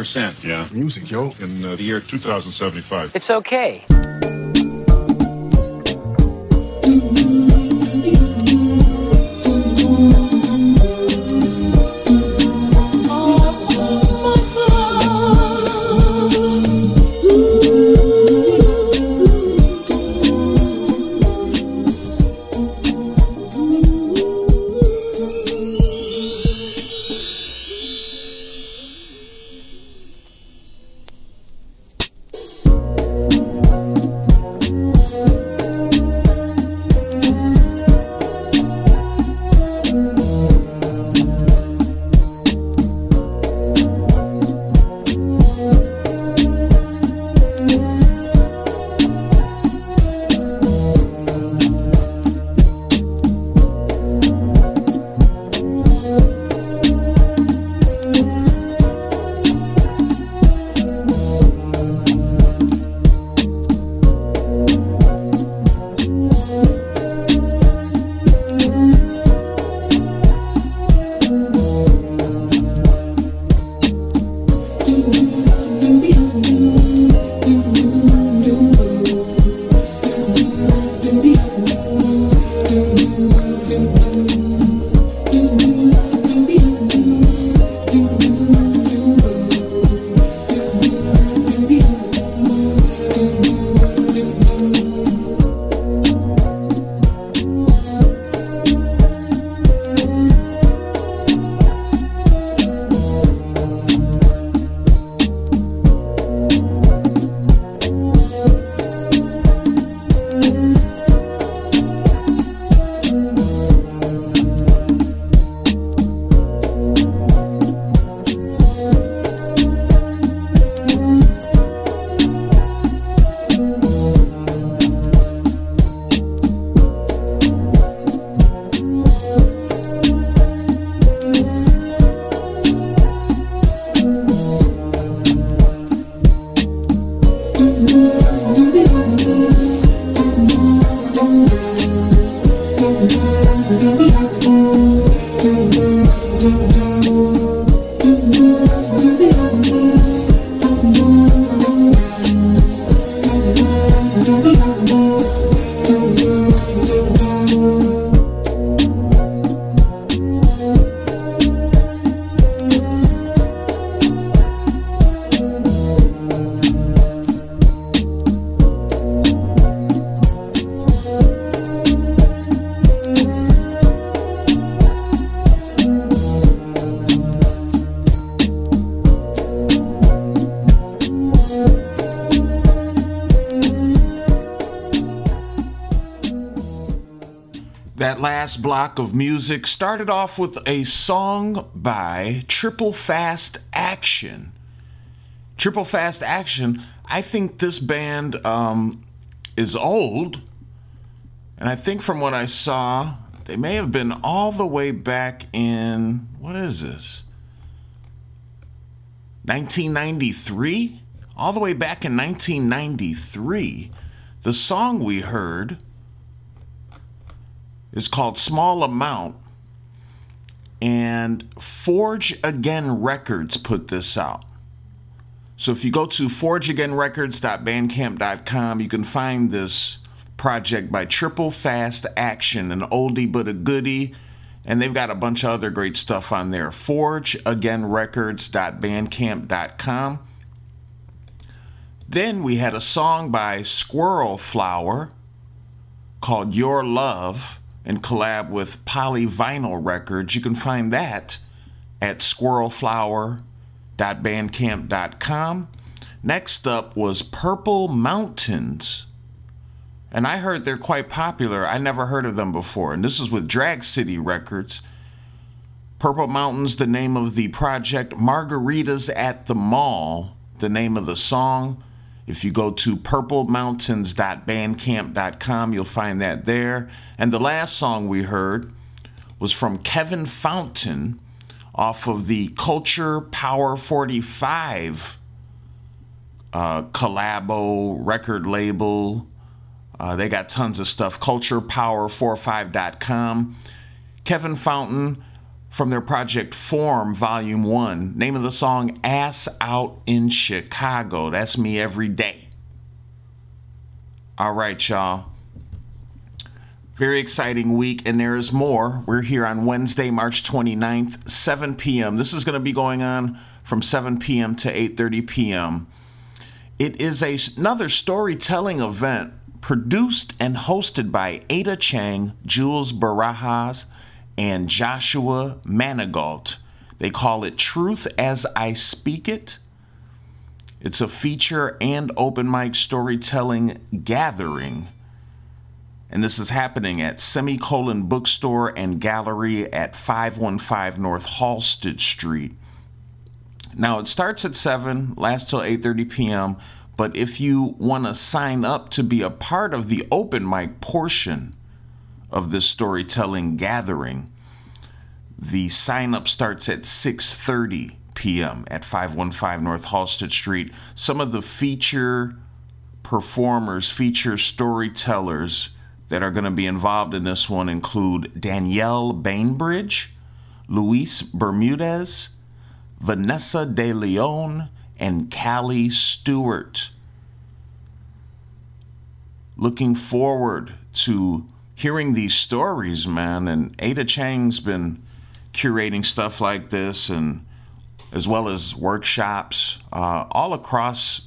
percent. Yeah. Music, yo. In uh, the year 2075. It's okay. Block of music started off with a song by Triple Fast Action. Triple Fast Action, I think this band um, is old. And I think from what I saw, they may have been all the way back in, what is this? 1993? All the way back in 1993. The song we heard is called Small Amount. And Forge Again Records put this out. So if you go to forgeagainrecords.bandcamp.com, you can find this project by Triple Fast Action, an oldie but a goodie. And they've got a bunch of other great stuff on there. ForgeAgainRecords.bandcamp.com. Then we had a song by Squirrel Flower called Your Love and collab with Polyvinyl Records. You can find that at squirrelflower.bandcamp.com. Next up was Purple Mountains. And I heard they're quite popular. I never heard of them before. And this is with Drag City Records. Purple Mountains, the name of the project. Margaritas at the Mall, the name of the song. If you go to purplemountains.bandcamp.com, you'll find that there. And the last song we heard was from Kevin Fountain off of the Culture Power 45 uh, collabo record label. Uh, they got tons of stuff. CulturePower45.com. Kevin Fountain from their project Form Volume 1. Name of the song Ass Out in Chicago. That's me every day. All right, y'all. Very exciting week, and there is more. We're here on Wednesday, March 29th, 7 p.m. This is going to be going on from 7 p.m. to 8:30 p.m. It is a, another storytelling event produced and hosted by Ada Cheng, Jules Barajas, and Joshua Manigault. They call it Truth as I Speak It. It's a feature and open mic storytelling gathering. And this is happening at Semicolon Bookstore and Gallery at 515 North Halsted Street. Now it starts at 7, lasts till 8:30 p.m. But if you want to sign up to be a part of the open mic portion of this storytelling gathering, the sign up starts at 6:30 p.m. at 515 North Halsted Street. Some of the feature performers, feature storytellers that are going to be involved in this one include Danielle Bainbridge, Luis Bermudez, Vanessa De Leon, and Callie Stewart. Looking forward to hearing these stories, man. And Ada Cheng's been curating stuff like this, and as well as workshops uh, all across,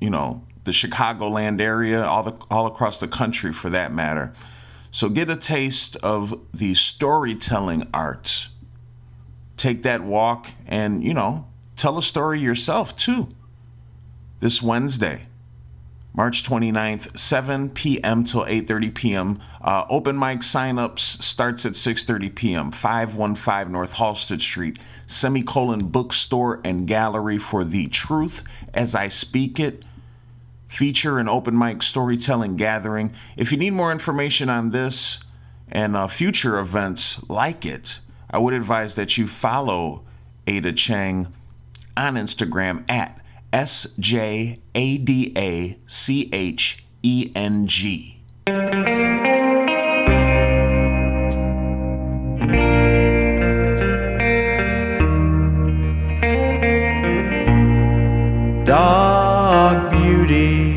you know, the Chicagoland area, all the all across the country for that matter. So get a taste of the storytelling arts. Take that walk and, you know, tell a story yourself too. This Wednesday, March 29th, 7 p.m. till 8:30 p.m. Uh, open mic sign-ups starts at 6:30 p.m. 515 North Halsted Street, semicolon bookstore and gallery for the truth as I speak it. Feature an open mic storytelling gathering. If you need more information on this and uh, future events like it, I would advise that you follow Ada Cheng on Instagram at S J A D A C H E N G. dark beauty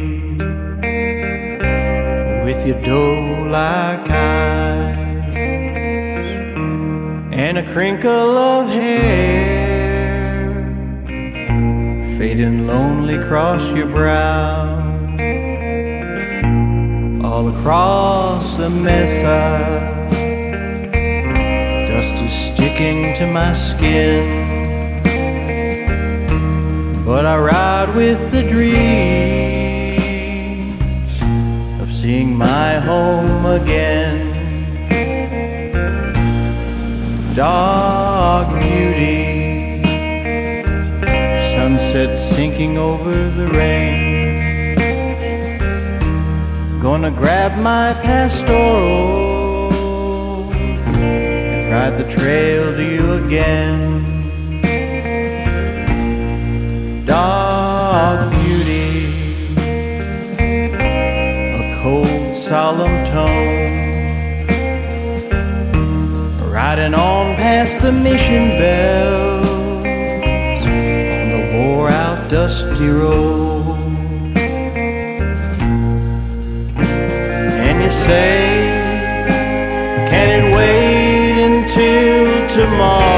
with your doe like eyes and a crinkle of hair fading lonely cross your brow. All across the mesa, dust is sticking to my skin. But I ride with the dreams of seeing my home again. Dark beauty sunset sinking over the rain. Gonna grab my pastoral and ride the trail to you again. Dark beauty, a cold, solemn tone. Riding on past the mission bell dusty road. And you say, can it wait until tomorrow?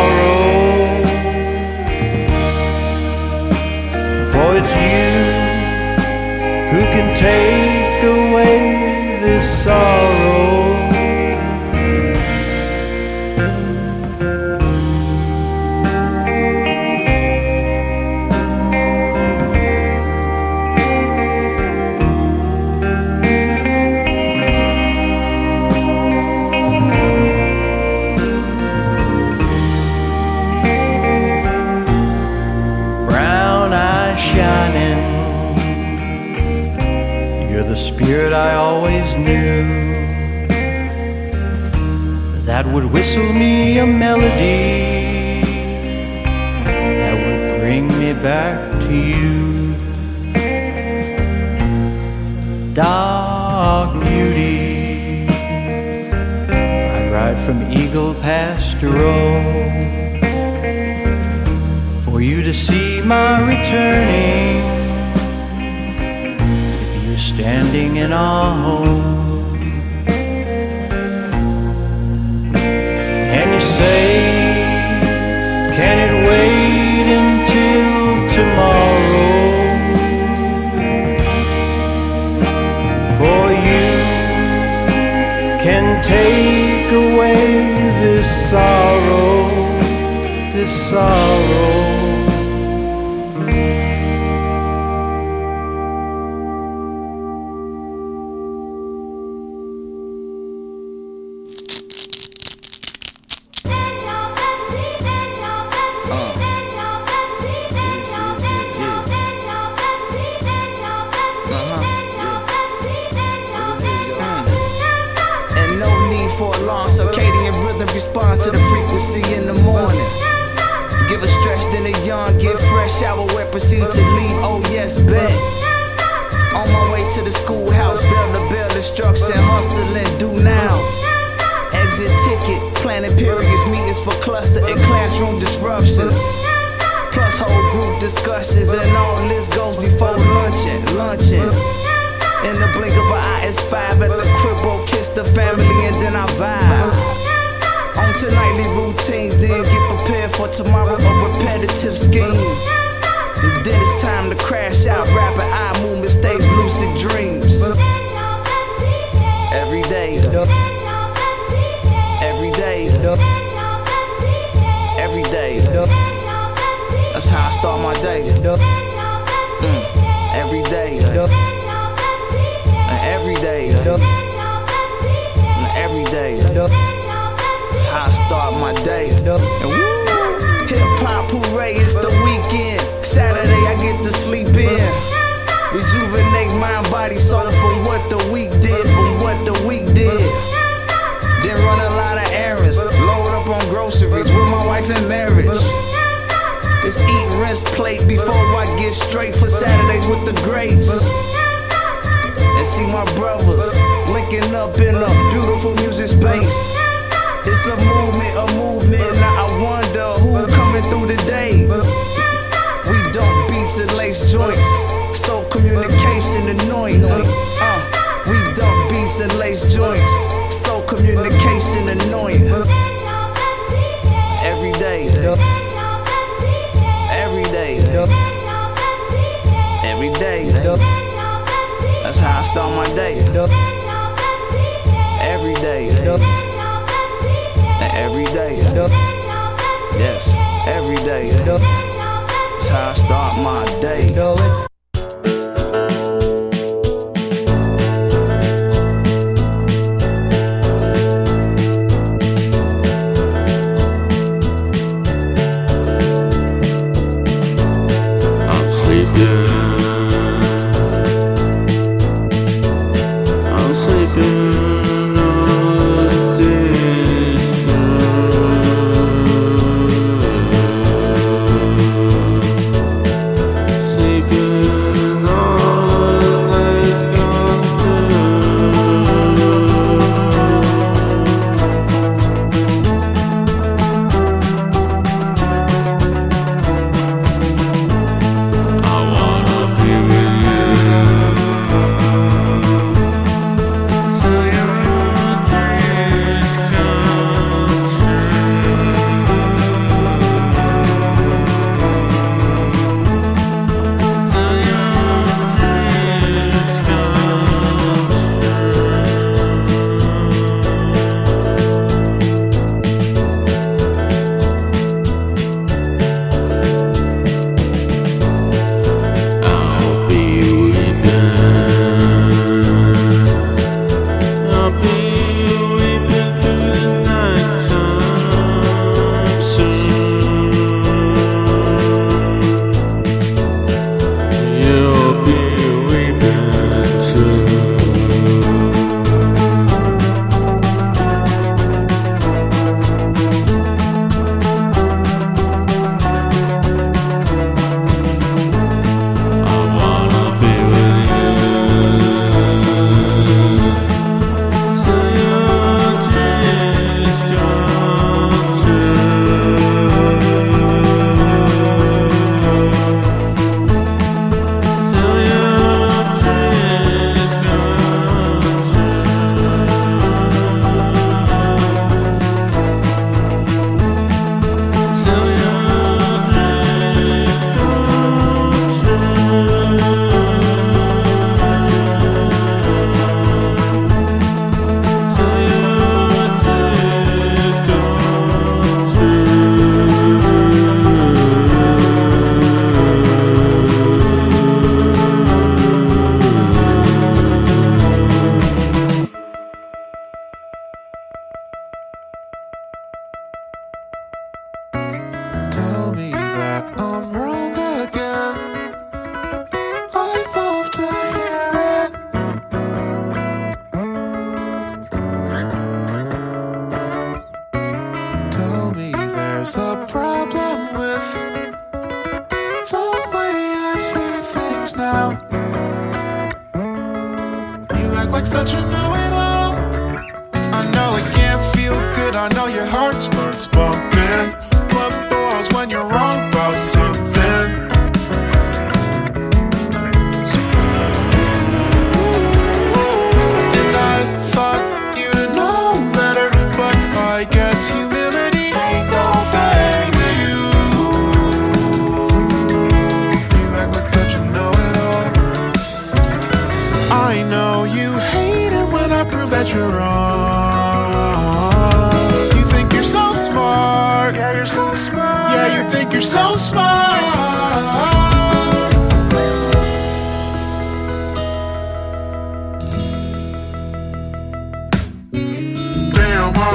day. Every day. Yes, every day. That's how I start my day. You think you're so smart. Yeah, you're so smart. Yeah, you think you're so smart.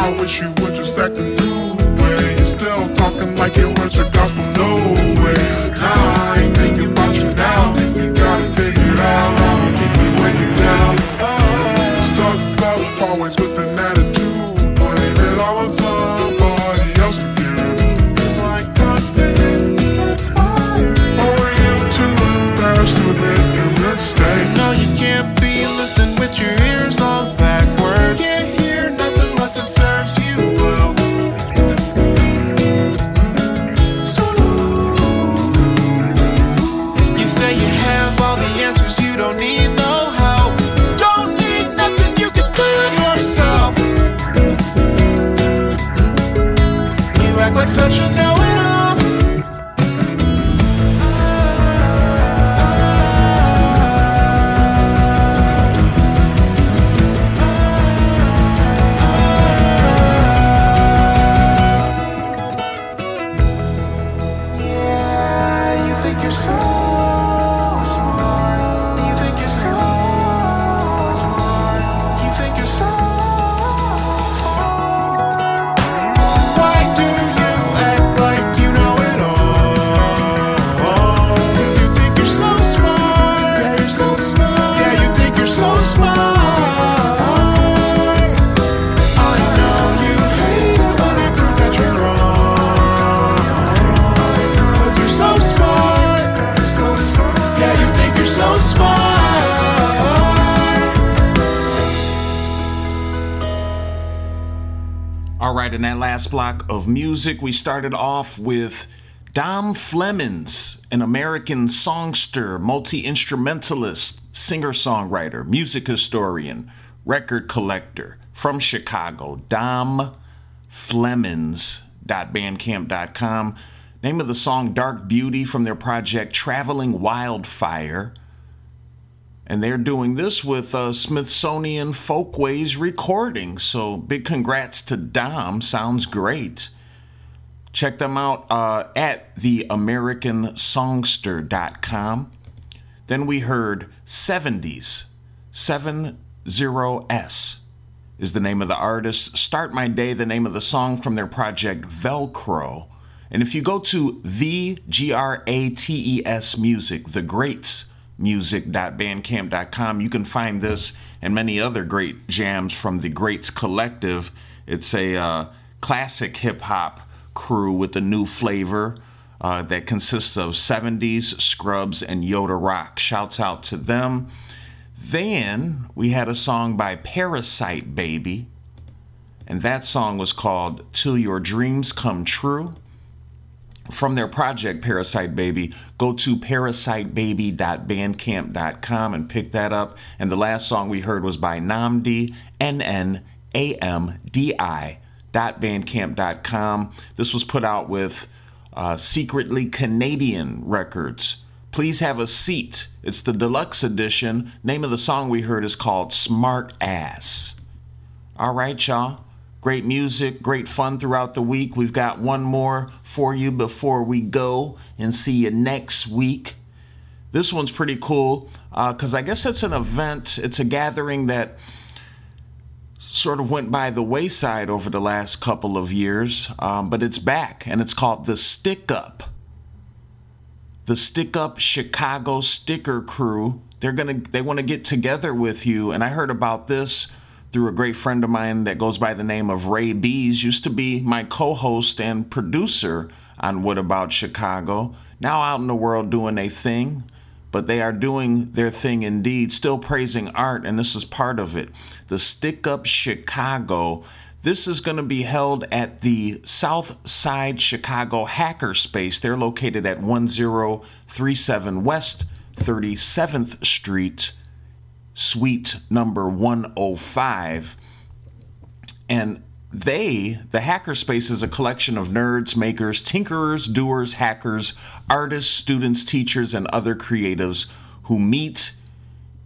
I wish you would just act a new way. Still talking like it was your gospel, no way. I ain't thinking right, in that last block of music, we started off with Dom Flemons, an American songster, multi instrumentalist, singer songwriter, music historian, record collector from Chicago. Dom Flemons.bandcamp.com. Name of the song Dark Beauty from their project Traveling Wildfire. And they're doing this with uh, Smithsonian Folkways recording. So big congrats to Dom. Sounds great. Check them out uh, at theamericansongster.com. Then we heard 70s, 70S is the name of the artist. Start My Day, the name of the song from their project Velcro. And if you go to the G R A T E S music, the greats music.bandcamp.com, you can find this and many other great jams from the Greats Collective. It's a uh, classic hip hop crew with a new flavor uh, that consists of 70s, Scrubs, and Yoda Rock. Shouts out to them. Then we had a song by Parasite Baby, and that song was called Till Your Dreams Come True. From their project Parasite Baby, go to parasitebaby.bandcamp.com and pick that up. And the last song we heard was by NNAMDI, N N A M D I, bandcamp.com. This was put out with uh, Secretly Canadian Records. Please have a seat. It's the deluxe edition. Name of the song we heard is called Smart Ass. All right, y'all. Great music, great fun throughout the week. We've got one more for you before we go and see you next week. This one's pretty cool because I guess it's an event, it's a gathering that sort of went by the wayside over the last couple of years, um, but it's back and it's called the Stick Up. The Stick Up Chicago Sticker Crew. They're gonna they want to get together with you, and I heard about this through a great friend of mine that goes by the name of Ray Bees, used to be my co host and producer on What About Chicago. Now out in the world doing a thing, but they are doing their thing indeed, still praising art, and this is part of it. The Stick Up Chicago. This is going to be held at the South Side Chicago Hackerspace. They're located at 1037 West 37th Street, suite number 105. And they, the Hackerspace, is a collection of nerds, makers, tinkerers, doers, hackers, artists, students, teachers, and other creatives who meet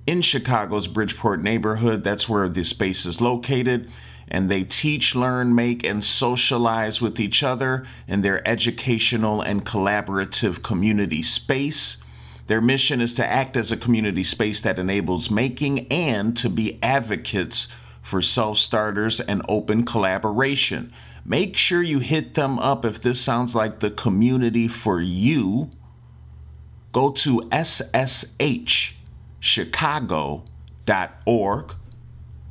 in Chicago's Bridgeport neighborhood. That's where the space is located. And they teach, learn, make, and socialize with each other in their educational and collaborative community space. Their mission is to act as a community space that enables making and to be advocates for self starters and open collaboration. Make sure you hit them up if this sounds like the community for you. Go to sshchicago.org.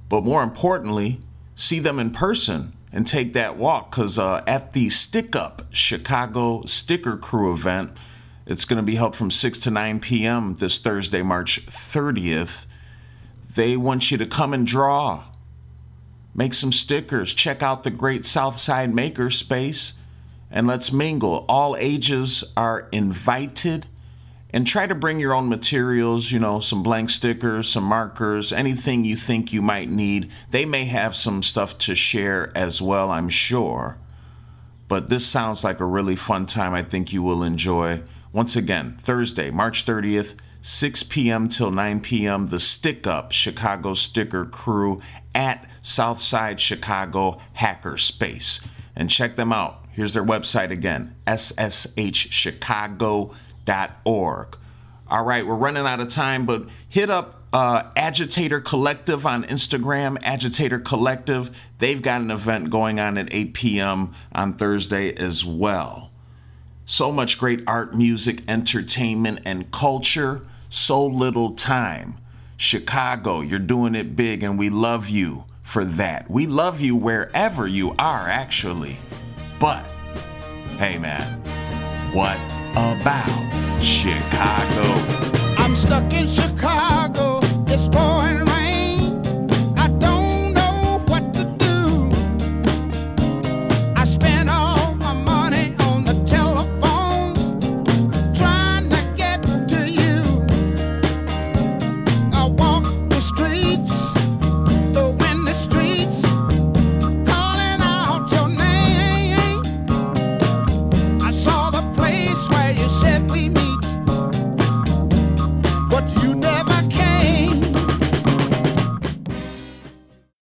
But more importantly, see them in person and take that walk because uh, at the Stick Up Chicago Sticker Crew event, it's going to be held from 6 to 9 p.m. this Thursday, March 30th. They want you to come and draw, make some stickers, check out the great Southside Maker Space, and let's mingle. All ages are invited. And try to bring your own materials, you know, some blank stickers, some markers, anything you think you might need. They may have some stuff to share as well, I'm sure. But this sounds like a really fun time I think you will enjoy. Once again, Thursday, March 30th, 6 p.m. till 9 p.m., the Stick Up Chicago Sticker Crew at Southside Chicago Hackerspace. And check them out. Here's their website again sshchicago.org. All right, we're running out of time, but hit up uh, Agitator Collective on Instagram, Agitator Collective. They've got an event going on at 8 p.m. on Thursday as well. So much great art, music, entertainment, and culture. So little time. Chicago, you're doing it big, and we love you for that. We love you wherever you are, actually. But, hey, man, what about Chicago? I'm stuck in Chicago. It's pouring